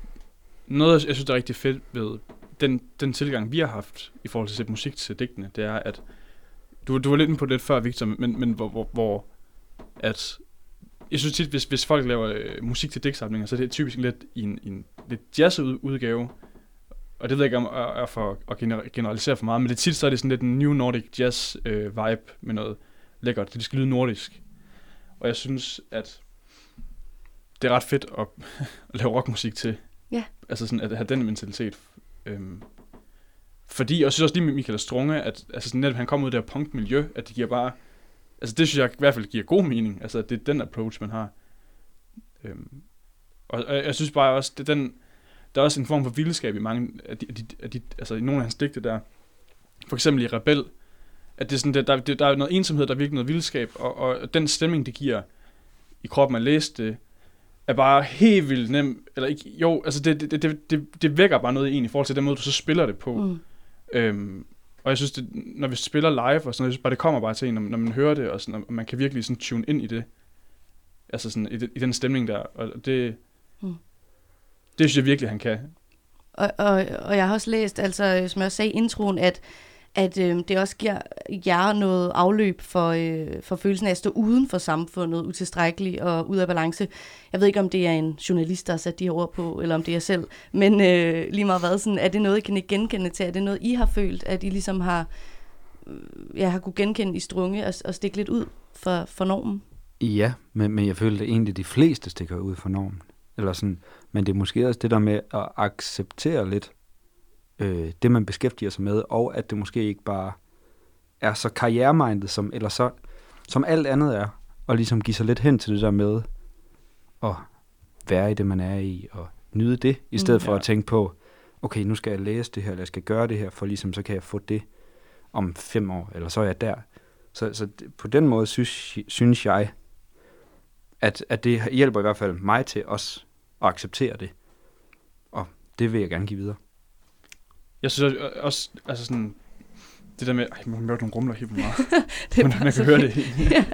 noget jeg synes, der er rigtig fedt ved den, den tilgang, vi har haft i forhold til at sætte musik til digtene, det er, at du, du var lidt inde på det lidt før, Victor, men, men hvor, hvor, hvor at jeg synes tit, hvis, hvis folk laver øh, musik til digtsamlinger, så er det typisk lidt i en, en lidt jazzet udgave. Og det ved jeg ikke om er, for at gener- generalisere for meget, men det tit så er det sådan lidt en New Nordic Jazz øh, vibe med noget lækkert. Det skal lyde nordisk. Og jeg synes, at det er ret fedt at, at lave rockmusik til. Ja. Altså sådan at have den mentalitet. Øhm, fordi, og jeg synes også lige med Michael Strunge, at altså sådan netop, han kommer ud af det her punkmiljø, at det giver bare, altså det synes jeg i hvert fald giver god mening, altså at det er den approach, man har. Øhm, og, og jeg synes bare også, det er den, der er også en form for vildskab i mange af de, af de, af de altså i nogle af hans digte der, for eksempel i Rebel, at det er sådan, der, der, der er noget ensomhed, der er virkelig noget vildskab, og, og den stemning, det giver i kroppen at læse det, er bare helt vildt nem, eller ikke, jo, altså det, det, det, det, det vækker bare noget i en i forhold til den måde, du så spiller det på. Mm. Øhm, og jeg synes, det, når vi spiller live og sådan noget, jeg synes bare, det kommer bare til en, når, når man hører det, og, sådan, og man kan virkelig sådan tune ind i det. Altså sådan, i, i den stemning der, og det, Mm. det synes jeg virkelig, han kan. Og, og, og jeg har også læst, altså, som jeg også sagde i introen, at, at øh, det også giver jer noget afløb for, øh, for følelsen af at stå uden for samfundet, utilstrækkelig og ud af balance. Jeg ved ikke, om det er en journalist, der har sat de her ord på, eller om det er jeg selv, men øh, lige meget hvad, sådan, er det noget, I kan ikke genkende til? Er det noget, I har følt, at I ligesom har, øh, jeg har kunne genkende i strunge og, og stikke lidt ud for, for normen? Ja, men, men jeg føler, at de fleste stikker ud for normen. Eller sådan, men det er måske også det der med at acceptere lidt øh, det, man beskæftiger sig med, og at det måske ikke bare er så karrieremindet, som, eller så, som alt andet er, og ligesom give sig lidt hen til det der med at være i det, man er i, og nyde det, i stedet Mm. for Ja. at tænke på, okay, nu skal jeg læse det her, eller jeg skal gøre det her, for ligesom så kan jeg få det om fem år, eller så er jeg der. Så, så på den måde synes, synes jeg, at, at det hjælper i hvert fald mig til også at acceptere det. Og det vil jeg gerne give videre. Jeg synes også- også, altså sådan, det der med, ej, man hører nogle rumler helt meget. Det er man, man kan høre det. fint. ja,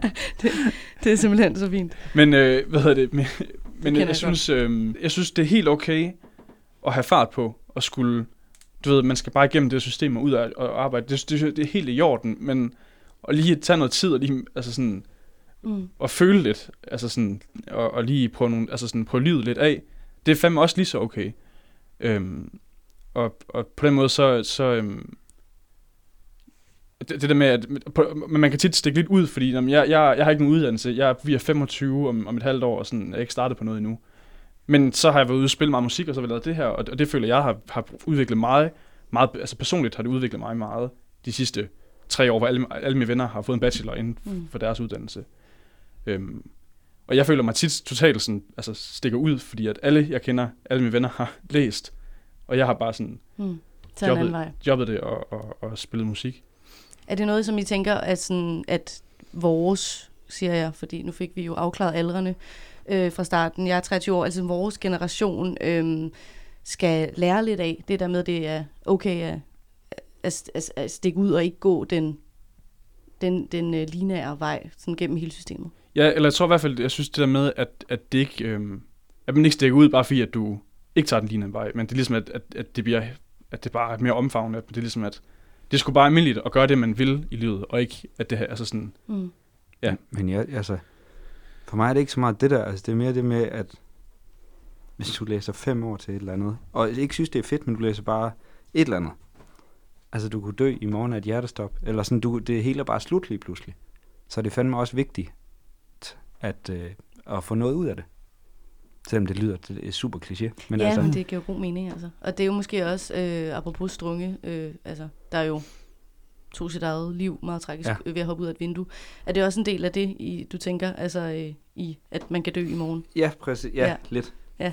det, det er simpelthen så fint. Men øh, hvad hedder det? Men, men jeg, jeg synes, øh, jeg synes, det er helt okay at have fart på og skulle, du ved, man skal bare igennem det system og ud og, og arbejde. Det, det, det er helt i orden, men at lige tage noget tid og lige, altså sådan, Mm. og føle lidt, altså sådan, og, og lige prøve, nogle, altså sådan, prøve livet lidt af, det er fandme også lige så okay. Øhm, og, og på den måde, så, så øhm, det, det der med, at på, men man kan tit stikke lidt ud, fordi jamen, jeg, jeg, jeg har ikke nogen uddannelse, jeg er, vi er 25 om, om et halvt år, og sådan, jeg er ikke startet på noget endnu. Men så har jeg været ude og spille meget musik, og så har vi lavet det her, og, og det føler jeg har, har udviklet mig, meget, altså personligt har det udviklet mig meget de sidste tre år, hvor alle, alle mine venner har fået en bachelor inden Mm. for deres uddannelse. Øhm, og jeg føler mig tit totalt sådan, altså stikker ud, fordi at alle, jeg kender, alle mine venner har læst, og jeg har bare sådan Mm. En anden vej. jobbet det og, og, og spillet musik. Er det noget, som I tænker, at, sådan, at vores, siger jeg, fordi nu fik vi jo afklaret aldrene øh, fra starten. Jeg er 23 år, altså vores generation øh, skal lære lidt af det der med, det er okay at, at, at, at stikke ud og ikke gå den, den, den øh, lineære vej sådan gennem hele systemet. Ja, eller jeg tror i hvert fald, jeg synes det der med, at, at det ikke, øhm, at man ikke stikker ud, bare fordi at du ikke tager den lignende vej, men det er ligesom, at, at, at det bliver, at det bare er mere omfavnende, at det er ligesom, at det skulle bare almindeligt at gøre det, man vil i livet, og ikke, at det her, altså sådan, Mm. Ja. Men jeg, altså, for mig er det ikke så meget det der, altså det er mere det med, at hvis du læser fem år til et eller andet, og jeg ikke synes, det er fedt, men du læser bare et eller andet. Altså, du kunne dø i morgen af et hjertestop, eller sådan, du, det hele er bare slut lige pludselig. Så det er fandme også vigtigt at, øh, at få noget ud af det. Selvom det lyder det er super kliché. Men ja, altså, men det giver jo god mening, altså. Og det er jo måske også, øh, apropos strunge, øh, altså, der er jo tog sit eget liv meget tragisk ja. ved at hoppe ud af et vindue. Er det også en del af det, I, du tænker, altså, øh, i, at man kan dø i morgen? Ja, præcis. Ja, Ja. lidt. Ja.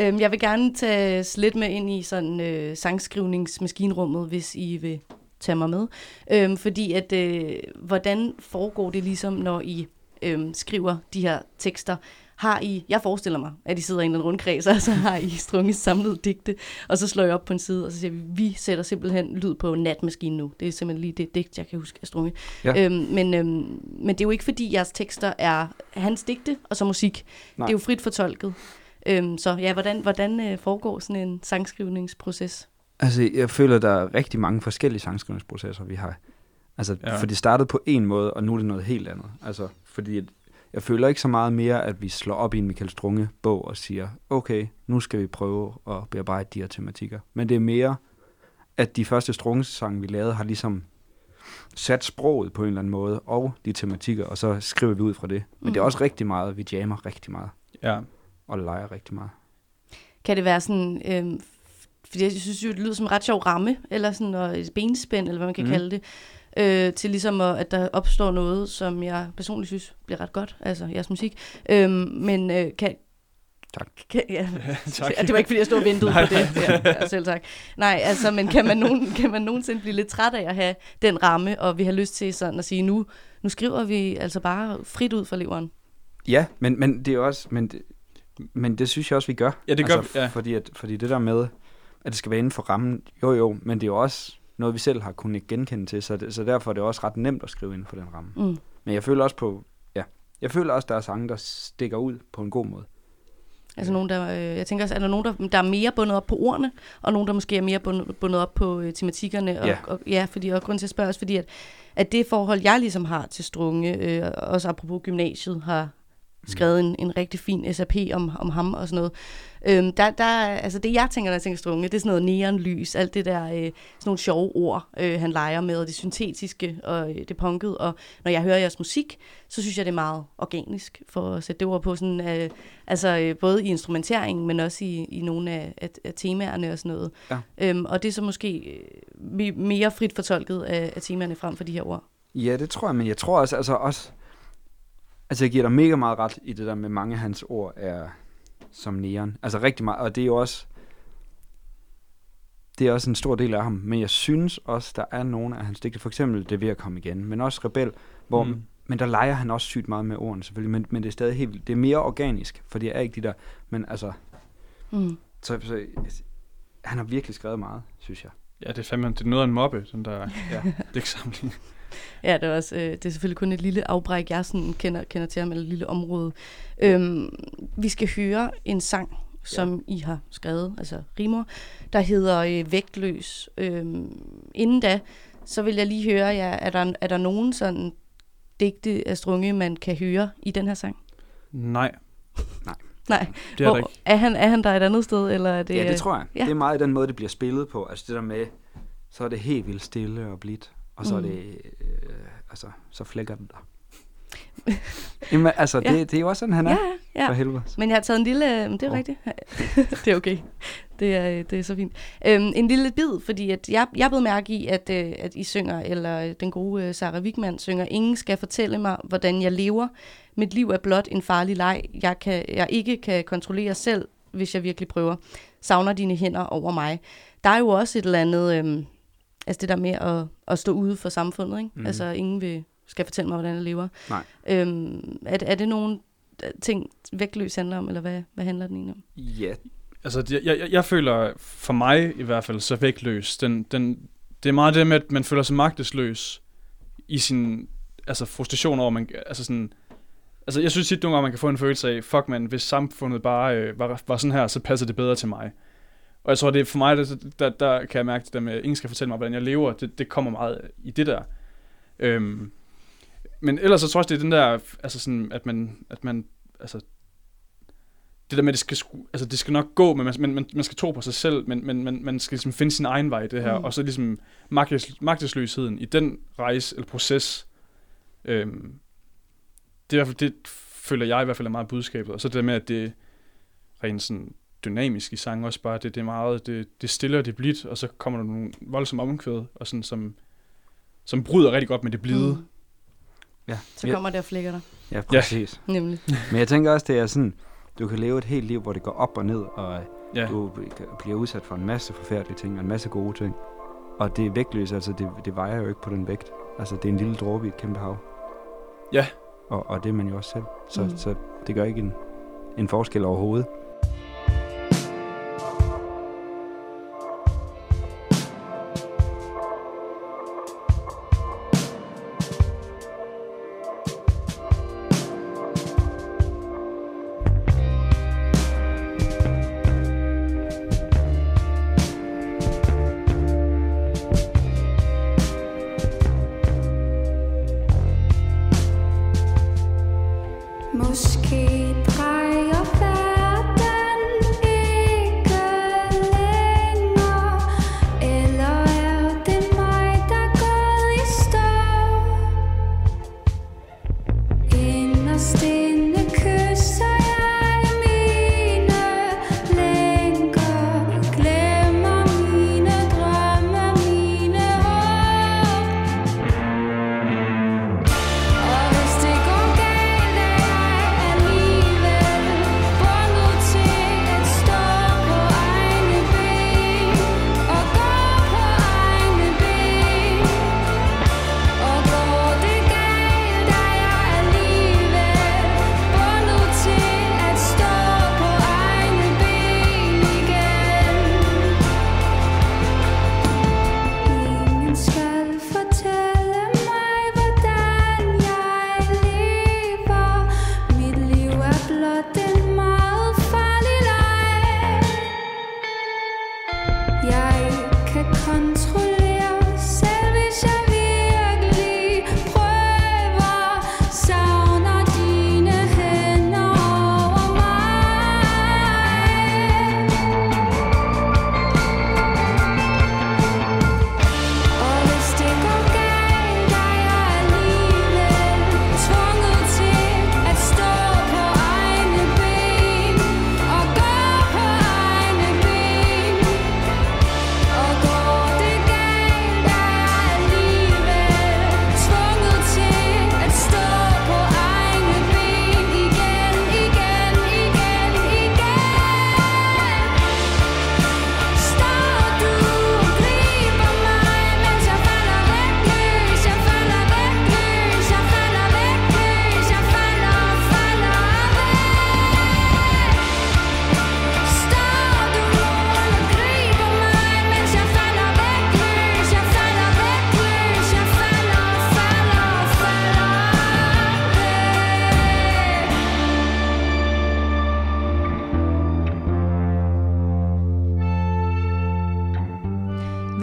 Øhm, jeg vil gerne tage lidt med ind i sådan øh, sangskrivningsmaskinrummet, hvis I vil tage mig med. Øhm, fordi at, øh, hvordan foregår det ligesom, når I øhm, skriver de her tekster? Har I, jeg forestiller mig, at I sidder i en eller anden rundkreds, og så har I strunget samlet digte, og så slår jeg op på en side, og så siger vi, vi sætter simpelthen lyd på natmaskinen nu. Det er simpelthen lige det digt, jeg kan huske at strunge. Ja. Øhm, men, øhm, men det er jo ikke, fordi jeres tekster er hans digte, og så musik. Nej. Det er jo frit fortolket. Øhm, så ja, hvordan, hvordan øh, foregår sådan en sangskrivningsproces? Altså, jeg føler, der er rigtig mange forskellige sangskrivningsprocesser, vi har. Altså, Ja. for det startede på en måde, og nu er det noget helt andet. Altså, fordi jeg føler ikke så meget mere, at vi slår op i en Michael Strunge bog og siger, okay, nu skal vi prøve at bearbejde de her tematikker. Men det er mere, at de første Strunge-sange, vi lavede, har ligesom sat sproget på en eller anden måde, og de tematikker, og så skriver vi ud fra det. Men det er Mhm. også rigtig meget, vi jammer rigtig meget. Ja. Og leger rigtig meget. Kan det være sådan... Øhm, fordi jeg synes jo, det lyder som en ret sjov ramme, eller sådan og et benspænd, eller hvad man kan mm. kalde det, øh, til ligesom, at, at der opstår noget, som jeg personligt synes bliver ret godt, altså jeres musik. Øhm, men øh, kan... Tak. Kan, ja, tak. Det var ikke, fordi jeg stod og ventede på det. Ja, ja, selv tak. Nej, altså, men kan man, nogen, kan man nogensinde blive lidt træt af at have den ramme, og vi har lyst til sådan at sige, nu, nu skriver vi altså bare frit ud fra leveren. Ja, men, men det er også, men det, men det synes jeg også, vi gør. Ja, det gør altså, vi, ja. Fordi, at, fordi det der med, at det skal være inden for rammen, jo jo, men det er jo også noget, vi selv har kunnet genkende til, så, det, så derfor er det også ret nemt at skrive inden for den ramme. Mm. Men jeg føler også på, ja, jeg føler også, der er sange, der stikker ud på en god måde. Altså nogen, der, øh, jeg tænker også, er der nogen, der, der er mere bundet op på ordene, og nogen, der måske er mere bundet, bundet op på øh, tematikkerne. Og, Ja. og, ja, fordi, og grund til at spørge også, fordi at, at det forhold, jeg ligesom har til Strunge, øh, også apropos gymnasiet, har skrevet en, en rigtig fin SAP om, om ham og sådan noget. Øhm, der, der, er- altså det, jeg tænker, når jeg tænker Strunge, det er sådan noget neonlys, alt det der, øh, sådan nogle sjove ord, øh, han leger med, og det syntetiske og øh, det punkede. Og når jeg hører jeres musik, så synes jeg, det er meget organisk, for at sætte det ord på. Sådan, øh, altså øh, både i instrumenteringen, men også i, i nogle af, af, af temaerne og sådan noget. Ja. Øhm, og det er så måske øh, me- mere frit fortolket af, af temaerne frem for de her ord. Ja, det tror jeg, men jeg tror også, altså også, altså jeg giver dig mega meget ret i det der med mange af hans ord er som neon. Altså rigtig meget, og det er jo også, det er også en stor del af ham, men jeg synes også, der er nogle af hans digte, for eksempel Det ved at komme igen, men også Rebel, hvor, Mm. men der leger han også sygt meget med ordene selvfølgelig, men, men det er stadig helt, vildt. det er mere organisk, for det er ikke de der, men altså, Mm. så, så han har virkelig skrevet meget, synes jeg. Ja, det er fandme, det er noget af en mobbe, den der ja. digtsamling. Ja, det er, også, øh, det er selvfølgelig kun et lille afbræk, jeg sådan kender, kender til ham, eller et lille område. Øhm, vi skal høre en sang, som I har skrevet, altså Rimor, der hedder øh, Vægtløs. Øhm, inden da, så vil jeg lige høre, ja, er, der, er der nogen sådan digte af Strunge, man kan høre i den her sang? Nej. Nej. Det er Hvor, ikke. er, han, er han der et andet sted? Eller er det, Det, ja, det tror jeg. Ja. Ja. Det er meget den måde, det bliver spillet på. Altså det der med, så er det helt vildt stille og blidt, og så Mm. er det, øh, altså, så flækker den der. Jamen, altså, Ja. det, det er jo også sådan, han er. Ja, ja. For helvede. Men jeg har taget en lille... Det er Åh. rigtigt. det er okay. Det er, det er så fint. Øhm, en lille bid, fordi at jeg, jeg blev mærke i, at, øh, at I synger, eller øh, den gode øh, Sarah Wigman synger, Ingen skal fortælle mig, hvordan jeg lever. Mit liv er blot en farlig leg. Jeg, kan, jeg ikke kan kontrollere selv, hvis jeg virkelig prøver. Savner dine hænder over mig. Der er jo også et eller andet... Øhm, altså det der med at, at stå ude for samfundet, ikke? Mm. Altså ingen vil, skal fortælle mig, hvordan jeg lever. Nej. Øhm, er, er det nogle øh, ting, vægtløs handler om, eller hvad, hvad handler den egentlig om? Ja, Altså, jeg, jeg, jeg føler, for mig i hvert fald, så vægtløs. Den, den, det er meget det med, at man føler sig magtesløs i sin altså, frustration over, man, altså sådan, altså jeg synes tit nogle gange, man kan få en følelse af, fuck man, hvis samfundet bare øh, var, var sådan her, så passer det bedre til mig. Og jeg tror, det er for mig, der, der, der kan jeg mærke det der med, at ingen skal fortælle mig, hvordan jeg lever, det, det kommer meget i det der. Øhm, men ellers så tror jeg det er den der, altså sådan, at man, at man altså, det der med, at det skal, altså det skal nok gå, men man, man, man, skal tro på sig selv, men, men man, man skal ligesom finde sin egen vej i det her, Mm. og så ligesom magtes, magtesløsheden i den rejse eller proces, øhm, det, er i hvert fald, det føler jeg i hvert fald er meget budskabet, og så det der med, at det rent sådan dynamisk i sangen også bare, det, det er meget, det, det er stille og det blidt, og så kommer der nogle voldsomme omkvæd, og sådan som, som bryder rigtig godt med det blide. Mm. ja. Så ja, kommer det og flækker dig, ja, præcis. nemlig. Men jeg tænker også, det er sådan, du kan leve et helt liv, hvor det går op og ned, og Ja. du bliver udsat for en masse forfærdelige ting, og en masse gode ting. Og det er vægtløst, altså det, det vejer jo ikke på den vægt. Altså det er en lille dråbe i et kæmpe hav. Ja. Og, og det er man jo også selv. Så, mm. så det gør ikke en, en forskel overhovedet. most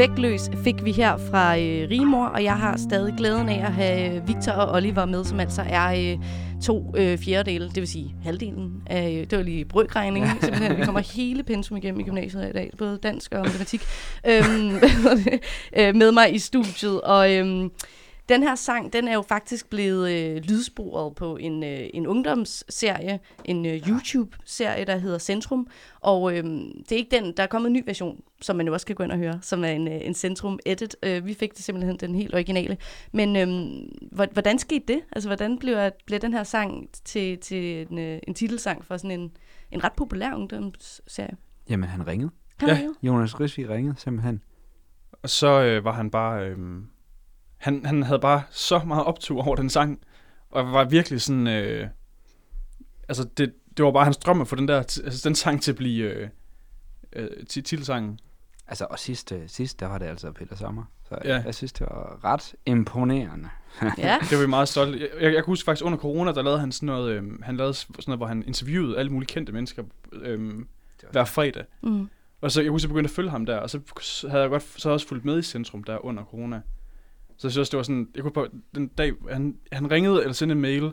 Vægtløs fik vi her fra øh, Rimor, og jeg har stadig glæden af at have øh, Victor og Oliver med, som altså er øh, to øh, fjerdedele, det vil sige halvdelen af, øh, det var lige brøkregning, simpelthen. Vi kommer hele pensum igennem i gymnasiet i dag, både dansk og matematik, øhm, øh, med mig i studiet, og... Øh, den her sang, den er jo faktisk blevet øh, lydsporet på en, øh, en ungdomsserie, en øh, YouTube-serie, der hedder Centrum. Og øh, det er ikke den, der er kommet en ny version, som man jo også kan gå ind og høre, som er en, øh, en Centrum Edit. Øh, vi fik det simpelthen den helt originale. Men øh, hvor- hvordan skete det? Altså, hvordan blev, blev den her sang til, til en, øh, en titelsang for sådan en, en ret populær ungdomsserie? Jamen, han ringede. Han Ja. ringede? Jonas Rysvig ringede simpelthen. Og så øh, var han bare... Øh, han, han havde bare så meget optur over den sang, og var virkelig sådan... Øh, altså, det, det var bare hans drøm at få den der altså, den sang til at blive øh, øh, til titelsangen. Altså, og sidst, øh, sidst der var det altså Peter Sommer. Så Ja. ja. jeg synes, det var ret imponerende. Ja. Det var vi meget stolte. Jeg, jeg, jeg kan huske faktisk under corona, der lavede han sådan noget, øh, han lavede sådan noget, hvor han interviewede alle mulige kendte mennesker øh, hver fredag. Mm. Og så jeg husker, jeg begyndte at følge ham der, og så havde jeg godt, så havde jeg også fulgt med i centrum der under corona. Så jeg synes det var sådan, jeg kunne på den dag, han, han ringede eller sendte en mail,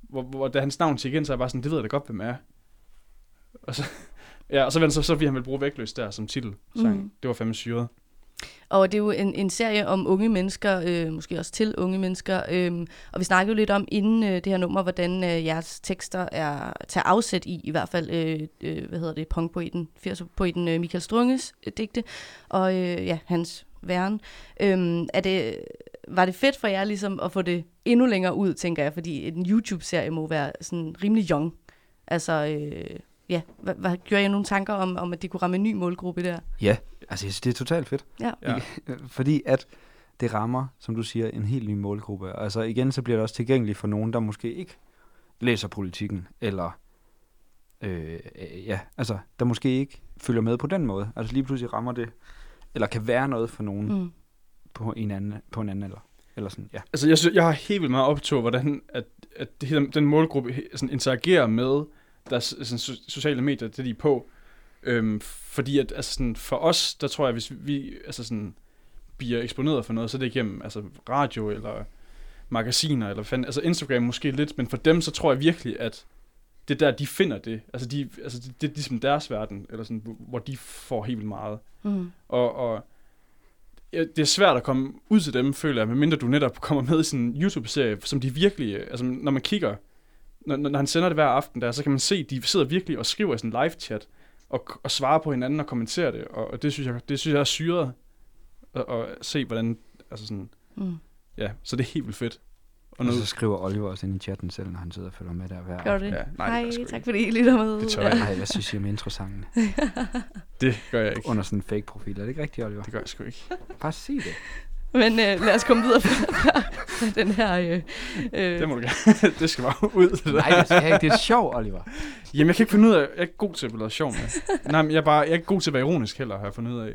hvor, hvor da hans navn til igen, så jeg bare sådan, det ved jeg da godt, hvem er. Og så, ja, og så, vendte så, så fordi han ville bruge vægtløs der som titel. Mm. Mm. Det var fandme syret. Og det er jo en, en serie om unge mennesker, øh, måske også til unge mennesker. Øh, og vi snakkede jo lidt om inden øh, det her nummer, hvordan øh, jeres tekster er tager afsæt i, i hvert fald, øh, øh, hvad hedder det, punkpoeten, 80'er-poeten øh, Michael Strunges øh, digte, og øh, ja, hans væren. Øh, er det, var det fedt for jer ligesom at få det endnu længere ud, tænker jeg, fordi en YouTube-serie må være sådan rimelig young. Altså, øh, ja, hvad, hvad, gjorde jeg nogle tanker om, om, at det kunne ramme en ny målgruppe der? Ja, altså jeg synes, det er totalt fedt. Ja. Ja. Fordi at det rammer, som du siger, en helt ny målgruppe. Altså igen, så bliver det også tilgængeligt for nogen, der måske ikke læser politikken, eller øh, ja, altså, der måske ikke følger med på den måde. Altså lige pludselig rammer det, eller kan være noget for nogen Mm. på en anden, på en anden eller, eller sådan, ja. Altså, jeg, synes, jeg har helt vildt meget optur, hvordan at, at den målgruppe sådan, interagerer med deres sådan, so- sociale medier, det de er på. Øhm, fordi at, altså, sådan, for os, der tror jeg, hvis vi altså, sådan, bliver eksponeret for noget, så er det igennem altså, radio eller magasiner, eller fanden, altså Instagram måske lidt, men for dem, så tror jeg virkelig, at det er der, de finder det. Altså, de, altså det, det er ligesom deres verden, eller sådan, hvor- de får helt vildt meget. Mm. Og, og ja, det er svært at komme ud til dem, føler jeg, medmindre du netop kommer med i sådan en YouTube-serie, som de virkelig, altså når man kigger, når, når han sender det hver aften der, så kan man se, de sidder virkelig og skriver i sådan en live-chat, og, og svarer på hinanden og kommenterer det, og, og det synes jeg, det synes jeg er syret, at, at se hvordan, altså sådan, Mm. ja, så det er helt vildt fedt. Og, og så skriver Oliver også ind i chatten selv, når han sidder og følger med der hver Gør det? Ja, nej, Hej, det jeg tak fordi I lytter med. Det tør jeg. Nej, hvad synes I om introsangen? Det gør jeg ikke. Under sådan en fake profil. Er det ikke rigtigt, Oliver? Det gør jeg sgu ikke. Bare sig det. Men øh, lad os komme videre fra, den her... Øh, øh, Det må du gerne. det skal bare ud. Det. Nej, det skal jeg ikke. Det er sjov, Oliver. Jamen, jeg kan ikke finde ud af, jeg er ikke god til at blive sjov med. Nej, men jeg er, bare, jeg er ikke god til at være ironisk heller, har jeg fundet ud af.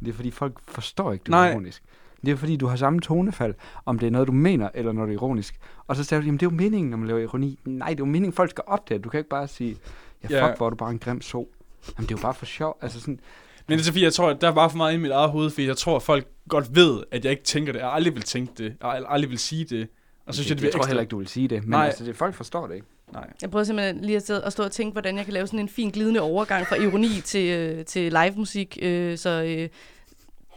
Det er fordi, folk forstår ikke, du Nej. er ironisk. Det er fordi, du har samme tonefald, om det er noget, du mener, eller når det er ironisk. Og så siger du, jamen det er jo meningen, når man laver ironi. Nej, det er jo meningen, folk skal opdage. Du kan ikke bare sige, ja, fuck, Ja. hvor er du bare en grim so. Jamen det er jo bare for sjov. Altså sådan, Men det er så fordi, jeg tror, at der er bare for meget i mit eget hoved, fordi jeg tror, at folk godt ved, at jeg ikke tænker det. Jeg aldrig vil tænke det. Jeg aldrig, vil sige det. Og så synes det, jeg, det jeg tror ekstra... heller ikke, du vil sige det. Men Nej. altså, det, folk forstår det ikke. Nej. Jeg prøver simpelthen lige at, sidde, at stå og tænke, hvordan jeg kan lave sådan en fin glidende overgang fra ironi til, øh, til live musik. Øh, så øh,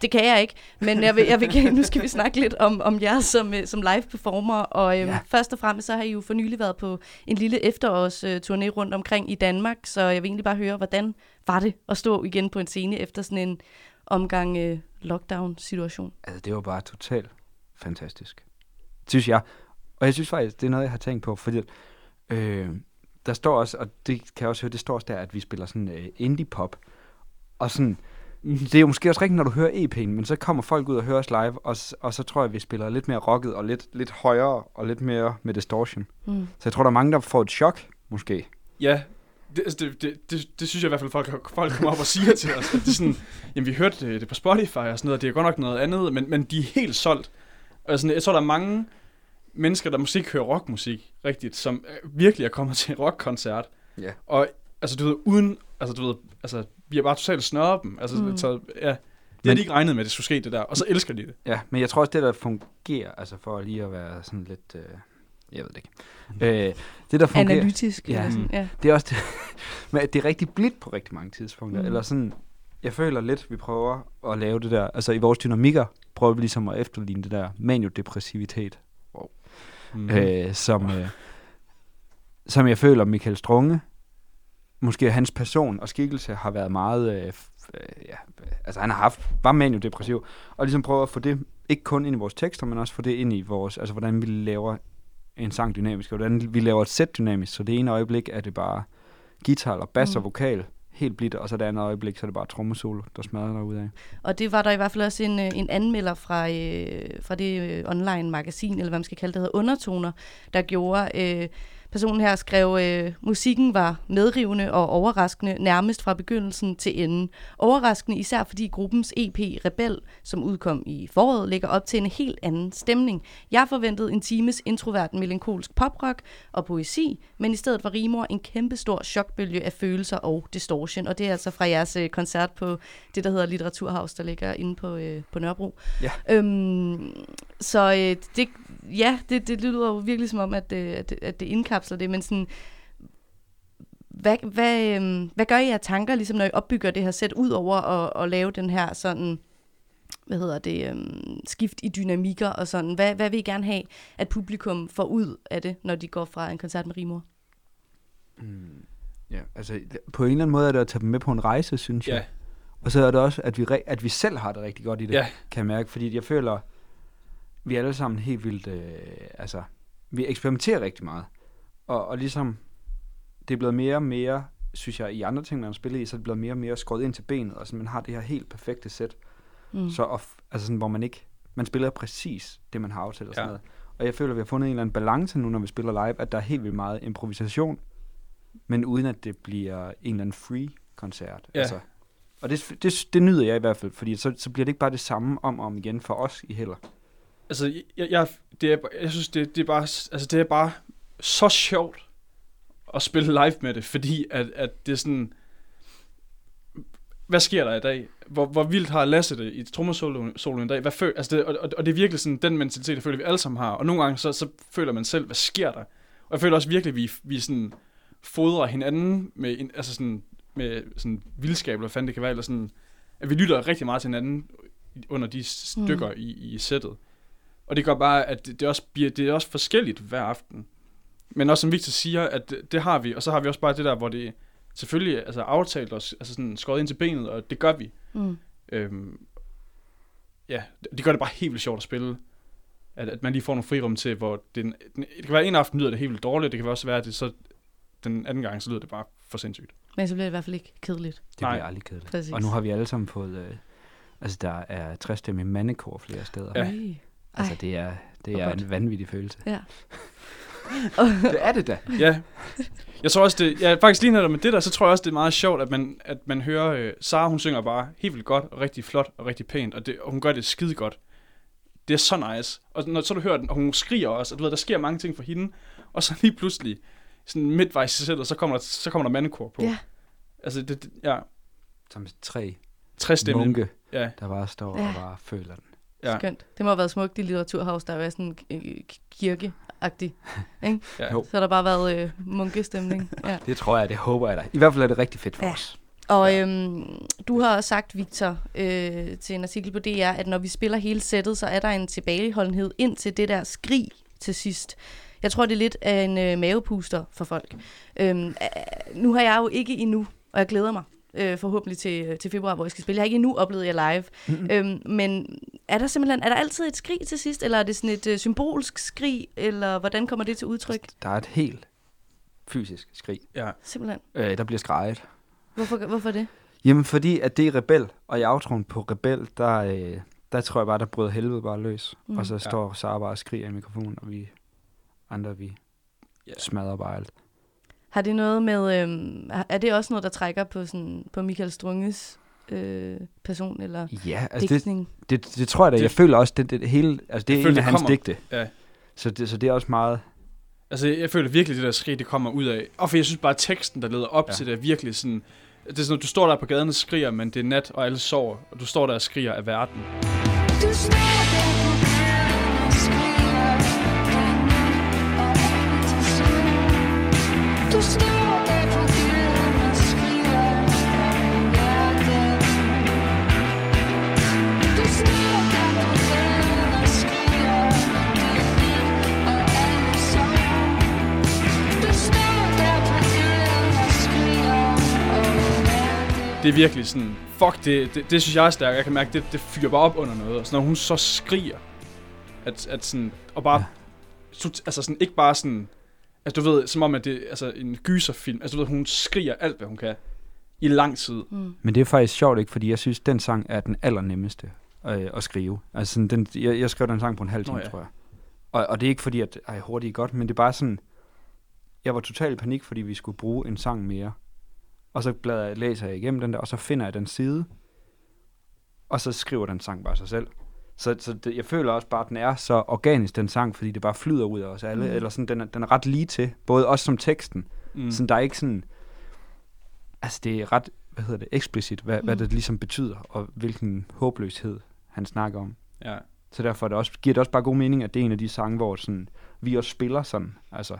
det kan jeg ikke. Men jeg vil, jeg vil, nu skal vi snakke lidt om, om jer som, øh, som live performer. Og øh, Ja. ja. først og fremmest så har I jo for nylig været på en lille efterårsturné rundt omkring i Danmark. Så jeg vil egentlig bare høre, hvordan var det at stå igen på en scene efter sådan en omgang øh, lockdown-situation? Altså, det var bare totalt fantastisk. Synes jeg. Og jeg synes faktisk, det er noget, jeg har tænkt på, fordi øh, der står også, og det kan jeg også høre, det står også der, at vi spiller sådan øh, indie-pop. Og sådan, det er jo måske også rigtigt, når du hører EP'en, men så kommer folk ud og hører os live, og, og så tror jeg, vi spiller lidt mere rocket, og lidt, lidt højere, og lidt mere med distortion. Mm. Så jeg tror, der er mange, der får et chok, måske. Ja, det, altså, det, det, det, det synes jeg i hvert fald, folk, folk kommer op og siger til os. At det er sådan, jamen vi hørte det, det på Spotify og sådan noget, og det er godt nok noget andet, men, men de er helt solgt. Og sådan, jeg tror, der er mange mennesker, der måske ikke hører rockmusik rigtigt, som øh, virkelig er kommet til en rockkoncert. Ja. Og altså, du ved, uden, altså du ved, altså, vi har bare totalt snørret dem. Altså, Mm. mm. taget, ja, Det har de ikke regnet med, at det skulle ske det der, og så elsker de det. Ja, men jeg tror også, det der fungerer, altså for lige at være sådan lidt, øh, jeg ved det ikke. Øh, det der fungerer, Analytisk, eller sådan, ja. det er også det, men det er rigtig blidt på rigtig mange tidspunkter, Mm. mm. eller sådan, jeg føler lidt, vi prøver at lave det der, altså i vores dynamikker prøver vi ligesom at efterligne det der maniodepressivitet, wow. Mm. øh, som, øh, som jeg føler Michael Strunge, måske hans person og skikkelse har været meget, øh, øh, ja, altså han har haft, var maniodepressiv, og ligesom prøver at få det, ikke kun ind i vores tekster, men også få det ind i vores, altså hvordan vi laver en sang dynamisk, og hvordan vi laver et sæt dynamisk, så det ene øjeblik er det bare guitar eller bass Mm. og vokal, helt blidt, og så det andet øjeblik, så er det bare trommesolo, der smadrer derude af. Og det var der i hvert fald også en, øh, en anmelder fra, øh, fra det øh, online magasin, eller hvad man skal kalde det, der hedder Undertoner, der gjorde... Øh, personen her skrev, øh, musikken var medrivende og overraskende nærmest fra begyndelsen til enden. Overraskende især fordi gruppens EP Rebel, som udkom i foråret, lægger op til en helt anden stemning. Jeg forventede en times introvert melankolsk poprock og poesi, men i stedet var Rimor en kæmpestor chokbølge af følelser og distortion. Og det er altså fra jeres øh, koncert på det, der hedder Litteraturhaus, der ligger inde på, øh, på Nørrebro. Ja. Øhm, så øh, det, ja, det, det lyder jo virkelig som om, at, øh, at, det- at det indkapsler det, men sådan, hvad, hvad, øh, hvad gør I af tanker, ligesom når I opbygger det her sæt, ud over at, at lave den her sådan, hvad hedder det, øh, skift i dynamikker og sådan, hvad, hvad vil I gerne have, at publikum får ud af det, når de går fra en koncert med Rimor? Mm. Ja, altså på en eller anden måde er det at tage dem med på en rejse, synes jeg. Ja. Og så er det også, at vi, re- at vi selv har det rigtig godt i det, Ja. kan jeg mærke. Fordi jeg føler, vi er alle sammen helt vildt, øh, altså, vi eksperimenterer rigtig meget. Og, og ligesom, det er blevet mere og mere, synes jeg, i andre ting, man har spillet i, så er det blevet mere og mere skåret ind til benet, og så man har det her helt perfekte sæt. Mm. Så, of, altså sådan, hvor man ikke, man spiller præcis det, man har aftalt og sådan Ja. noget. Og jeg føler, at vi har fundet en eller anden balance nu, når vi spiller live, at der er helt vildt meget improvisation, men uden at det bliver en eller anden free-koncert. Ja. Altså, og det, det, det nyder jeg i hvert fald, fordi så, så bliver det ikke bare det samme om og om igen for os i heller. Altså, jeg, jeg, det er, jeg synes, det, det, er bare, altså, det er bare så sjovt at spille live med det, fordi at, at det er sådan... Hvad sker der i dag? Hvor, hvor vildt har Lasse det i trommesolo solo i dag? Hvad føl, altså det, og, og, det er virkelig sådan den mentalitet, jeg føler, vi alle sammen har. Og nogle gange så, så føler man selv, hvad sker der? Og jeg føler også virkelig, at vi, vi sådan fodrer hinanden med, en, altså sådan, med sådan vildskab, eller fanden det kan være, eller sådan, at vi lytter rigtig meget til hinanden under de stykker mm. i, i sættet. Og det gør bare, at det, det, også bliver, det er også forskelligt hver aften. Men også som Victor siger, at det, det har vi, og så har vi også bare det der, hvor det selvfølgelig altså aftalt os, altså sådan skåret ind til benet, og det gør vi. Mm. Øhm, ja, det gør det bare helt vildt sjovt at spille. At, at man lige får nogle frirum til, hvor det, den, det kan være en aften lyder det helt vildt dårligt, det kan også være, at det så den anden gang, så lyder det bare for sindssygt. Men så bliver det i hvert fald ikke kedeligt. Det Nej. bliver aldrig kedeligt. Præcis. Og nu har vi alle sammen fået, øh, altså der er træstemme mandekor flere steder. Ja. Ej. Altså det er, det er en vanvittig følelse. Ja. det er det da. Ja. Jeg tror også, det, ja, faktisk lige netop med det der, så tror jeg også, det er meget sjovt, at man, at man hører, øh, Sara, hun synger bare helt vildt godt, og rigtig flot, og rigtig pænt, og, det, og hun gør det skide godt. Det er så nice. Og når så du hører den, og hun skriger også, og du ved, der sker mange ting for hende, og så lige pludselig, sådan midtvejs i sættet, så kommer der, så kommer der mandekor på. Ja. Altså, det, det ja, Som tre 60 stemmer. munke, Ja, der bare står Ja. og bare føler den. Ja. Skønt. Det må have været smukt i Litteraturhaus, der er sådan øh, kirkeagtig. Ikke? ja. Jo. Så har der bare været øh, munkestemning. Ja. Det tror jeg, det håber jeg da. I hvert fald er det rigtig fedt for Ja. os. Og øhm, du har også sagt, Victor, øh, til en artikel på DR, at når vi spiller hele sættet, så er der en tilbageholdenhed ind til det der skrig til sidst. Jeg tror, det er lidt af en øh, mavepuster for folk. Øhm, øh, nu har jeg jo ikke endnu, og jeg glæder mig øh, forhåbentlig til, til februar, hvor jeg skal spille. Jeg har ikke endnu oplevet jer live. Mm-hmm. Øhm, men er der simpelthen, er der altid et skrig til sidst, eller er det sådan et øh, symbolsk skrig, eller hvordan kommer det til udtryk? Der er et helt fysisk skrig. ja. Simpelthen. Øh, der bliver skrejet. Hvorfor, hvorfor det? Jamen, fordi at det er Rebel, og i outroen på Rebel, der, øh, der tror jeg bare, der brød helvede bare løs. Mm. Og så står Sara bare og skriger i mikrofonen, og vi andre, vi Ja. smadrer bare alt. Har det noget med, øhm, er- det også noget, der trækker på, sådan, på Michael Strunges øh, person, eller Ja, altså det, digtning? det, det, tror jeg da. Det- Jeg føler også, det, det hele, altså det Jeg er føler, en det af hans kommer. digte. Ja. Så det, så det er også meget... Altså, jeg føler virkelig, det der skrig, det kommer ud af. Og for jeg synes bare, at teksten, der leder op Ja. til det, er virkelig sådan... Det er sådan, at du står der på gaden og skriger, men det er nat, og alle sover. Og du står der og skriger af verden. Du der Det er virkelig sådan, fuck, det, det, det synes jeg er stærkt. Jeg kan mærke, det, det fyrer bare op under noget. Og så når hun så skriger, at, at sådan, og bare, ja. altså sådan, ikke bare sådan, altså du ved, som om at det er altså, en gyserfilm. Altså du ved, hun skriger alt, hvad hun kan. I lang tid. Mm. Men det er faktisk sjovt, ikke? Fordi jeg synes, den sang er den allernemmeste øh, at skrive. Altså, sådan, den, jeg, jeg skrev den sang på en halv time, Nå ja. tror jeg. Og, og det er ikke fordi, at ej, hurtigt er godt, men det er bare sådan... Jeg var totalt i panik, fordi vi skulle bruge en sang mere. Og så bladrer jeg, læser jeg igennem den der, og så finder jeg den side. Og så skriver den sang bare sig selv. Så, så det, jeg føler også bare, at den er så organisk, den sang, fordi det bare flyder ud af os alle. Mm. Eller sådan, den er, den er ret lige til. Både også som teksten. Mm. Sådan, der er ikke sådan... Altså, det er ret, hvad hedder det, eksplicit, hvad, mm. hvad det ligesom betyder, og hvilken håbløshed han snakker om. Ja. Så derfor er det også, giver det også bare god mening, at det er en af de sange, hvor sådan, vi også spiller sådan. Altså,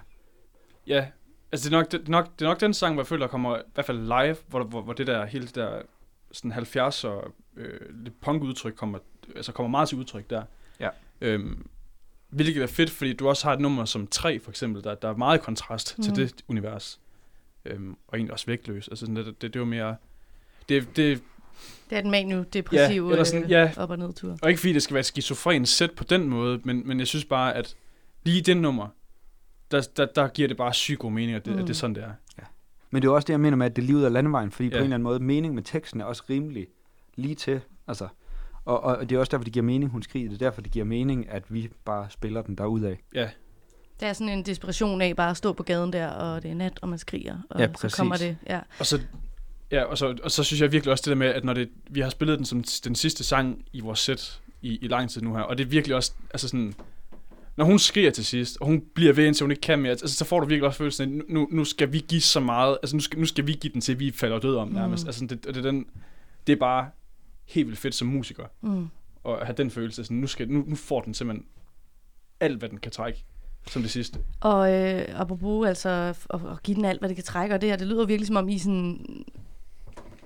Ja, altså det er nok, det, nok, det er nok den sang, hvor jeg føler, der kommer i hvert fald live, hvor, hvor, hvor det der, hele det der sådan 70'er øh, lidt punk-udtryk kommer, altså kommer meget til udtryk der. Ja. Øhm, hvilket er fedt, fordi du også har et nummer som 3 for eksempel, der, der er meget kontrast mm. til Mhm. det univers. Øhm, og egentlig også vægtløs. Altså sådan, det, det, det er jo mere... Det, det, Det er den manu-depressiv Ja, eller sådan, øh, ja. op- og nedtur. og ikke fordi det skal være et skizofren sæt på den måde, men, men jeg synes bare, at lige det nummer, der, der, der giver det bare sygt god mening, at det, mm. at det er sådan, det er. men det er også det, jeg mener med, at det er lige ud af landevejen, fordi ja. på Ja. en eller anden måde, mening med teksten er også rimelig lige til. Altså, og, og det er også derfor, det giver mening, hun skriger. Det er derfor, det giver mening, at vi bare spiller den derudad. Ja, Det er sådan en desperation af bare at stå på gaden der, og det er nat, og man skriger, og Ja, så præcis. kommer det. Ja. Og så, ja, og, så, og så synes jeg virkelig også det der med, at når det, vi har spillet den som den sidste sang i vores sæt i, i lang tid nu her, og det er virkelig også, altså sådan, når hun skriger til sidst, og hun bliver ved, indtil hun ikke kan mere, altså, så får du virkelig også følelsen af, nu, nu skal vi give så meget, altså nu skal, nu skal vi give den til, vi falder død om nærmest. Mm. Altså det, det, er den, det er bare helt vildt fedt som musiker, Mm. at have den følelse, sådan, nu, skal, nu, nu får den simpelthen alt, hvad den kan trække, som det sidste. Og øh, apropos altså at, at give den alt, hvad det kan trække, og det her, det lyder virkelig som om I sådan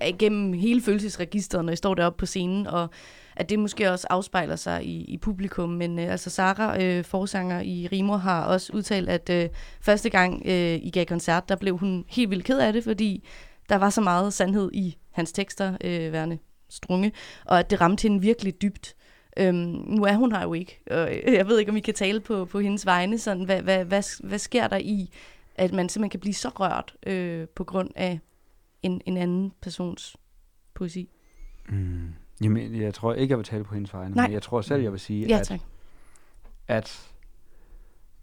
igennem hele følelsesregisteret, når I står deroppe på scenen, og at det måske også afspejler sig i, i publikum. Men øh, altså Sara, øh, forsanger i Rimor, har også udtalt, at øh, første gang øh, I gav koncert, der blev hun helt vildt ked af det, fordi der var så meget sandhed i hans tekster, øh, værende strunge, og at det ramte hende virkelig dybt. Øhm, nu er hun her jo ikke, og jeg ved ikke, om I kan tale på, på hendes vegne. Sådan, hvad, hvad, hvad, hvad sker der i, at man simpelthen kan blive så rørt øh, på grund af en, en anden persons poesi? Mm. Jamen, jeg tror ikke, jeg vil tale på hendes vegne, Nej. men jeg tror selv, jeg vil sige, Ja, at, tak. at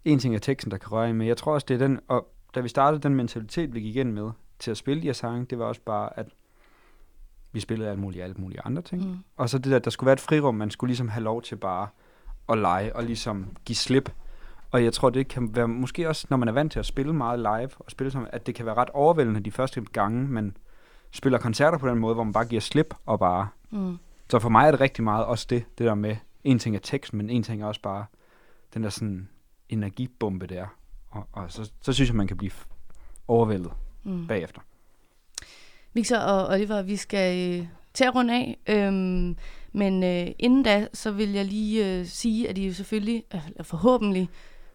en ting er teksten, der kan røre en, men jeg tror også, det er den, og da vi startede den mentalitet, vi gik ind med til at spille de her sange, det var også bare, at vi spillede alt muligt, alt mulige andre ting. Mm. Og så det der, der skulle være et frirum, man skulle ligesom have lov til bare at lege og ligesom give slip. Og jeg tror, det kan være, måske også, når man er vant til at spille meget live, og spille som, at det kan være ret overvældende de første gange, man spiller koncerter på den måde, hvor man bare giver slip og bare... Mm. Så for mig er det rigtig meget også det, det der med, en ting er tekst, men en ting er også bare den der sådan energibombe der. Og, og så, så synes jeg, man kan blive overvældet mm. bagefter. Victor og Oliver, vi skal øh, til at runde af. Øhm, men øh, inden da, så vil jeg lige øh, sige, at I jo selvfølgelig, øh, forhåbentlig,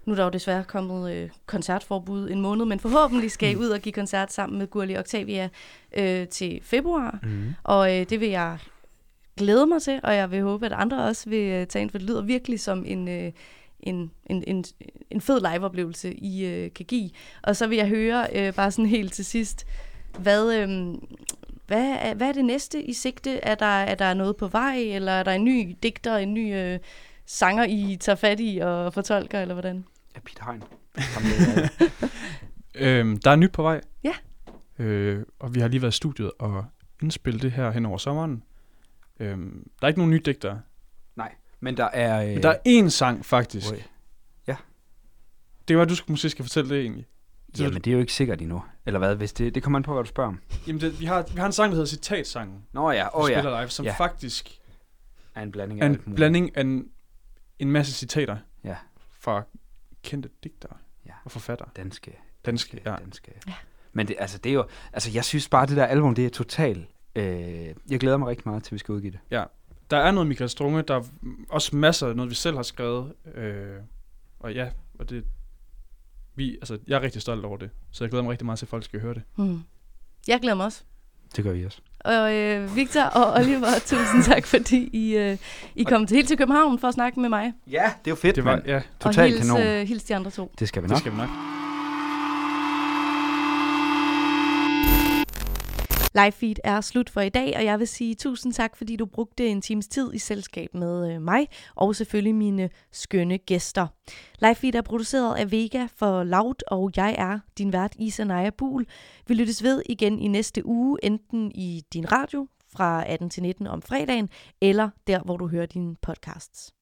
nu er der jo desværre kommet øh, koncertforbud en måned, men forhåbentlig skal I ud og give koncert sammen med Gurli Octavia øh, til februar. Mm. Og øh, det vil jeg glæde mig til, og jeg vil håbe, at andre også vil øh, tage ind, for det lyder virkelig som en, øh, en, en, en, en fed liveoplevelse, I øh, kan give. Og så vil jeg høre, øh, bare sådan helt til sidst, hvad, øh, hvad, er, hvad er det næste i sigte? Er der, er der noget på vej, eller er der en ny digter, en ny øh, sanger, I tager fat i og fortolker, eller hvordan? Ja, Peter Hein. Øhm, der er nyt på vej. Ja. Øh, og vi har lige været i studiet og indspillet det her hen over sommeren. Øhm, der er ikke nogen nye digtere. Nej, men der er... Øh, Men der er én sang, faktisk. Oj. Ja. Det kan være, du skal, måske skal fortælle det egentlig. Jamen, det er jo ikke sikkert endnu. Eller hvad? Hvis det, det kommer an på, hvad du spørger om. Jamen, det, vi, har, vi har en sang, der hedder Citatsangen. Nå ja, åh ja. spiller live, som Ja. faktisk Er en blanding af en blanding af en, en masse citater Ja. fra kendte digtere Ja. og forfattere. Danske. Danske, ja. Danske. Ja. Men det, altså, det er jo... Altså, jeg synes bare, det der album, det er totalt... Øh, jeg glæder mig rigtig meget til, vi skal udgive det. Ja. Der er noget Michael Strunge, der er også masser af noget, vi selv har skrevet. Øh, og ja, og det, vi, altså, jeg er rigtig stolt over det. Så jeg glæder mig rigtig meget til, at folk skal høre det. Hmm. Jeg glæder mig også. Det gør vi også. Og øh, Victor og Oliver, tusind tak, fordi I, øh, I kom til helt til København for at snakke med mig. Ja, det er jo fedt, Det var, mand. ja, og Total hils, kanon. øh, hils de andre to. Det skal vi det nok. skal vi nok. Live feed er slut for i dag, og jeg vil sige tusind tak, fordi du brugte en times tid i selskab med øh, mig, og selvfølgelig mine skønne gæster. Live feed er produceret af Vega for Loud, og jeg er din vært Isa Naja Bul. Vi lyttes ved igen i næste uge, enten i din radio fra 18 til 19 om fredagen, eller der, hvor du hører dine podcasts.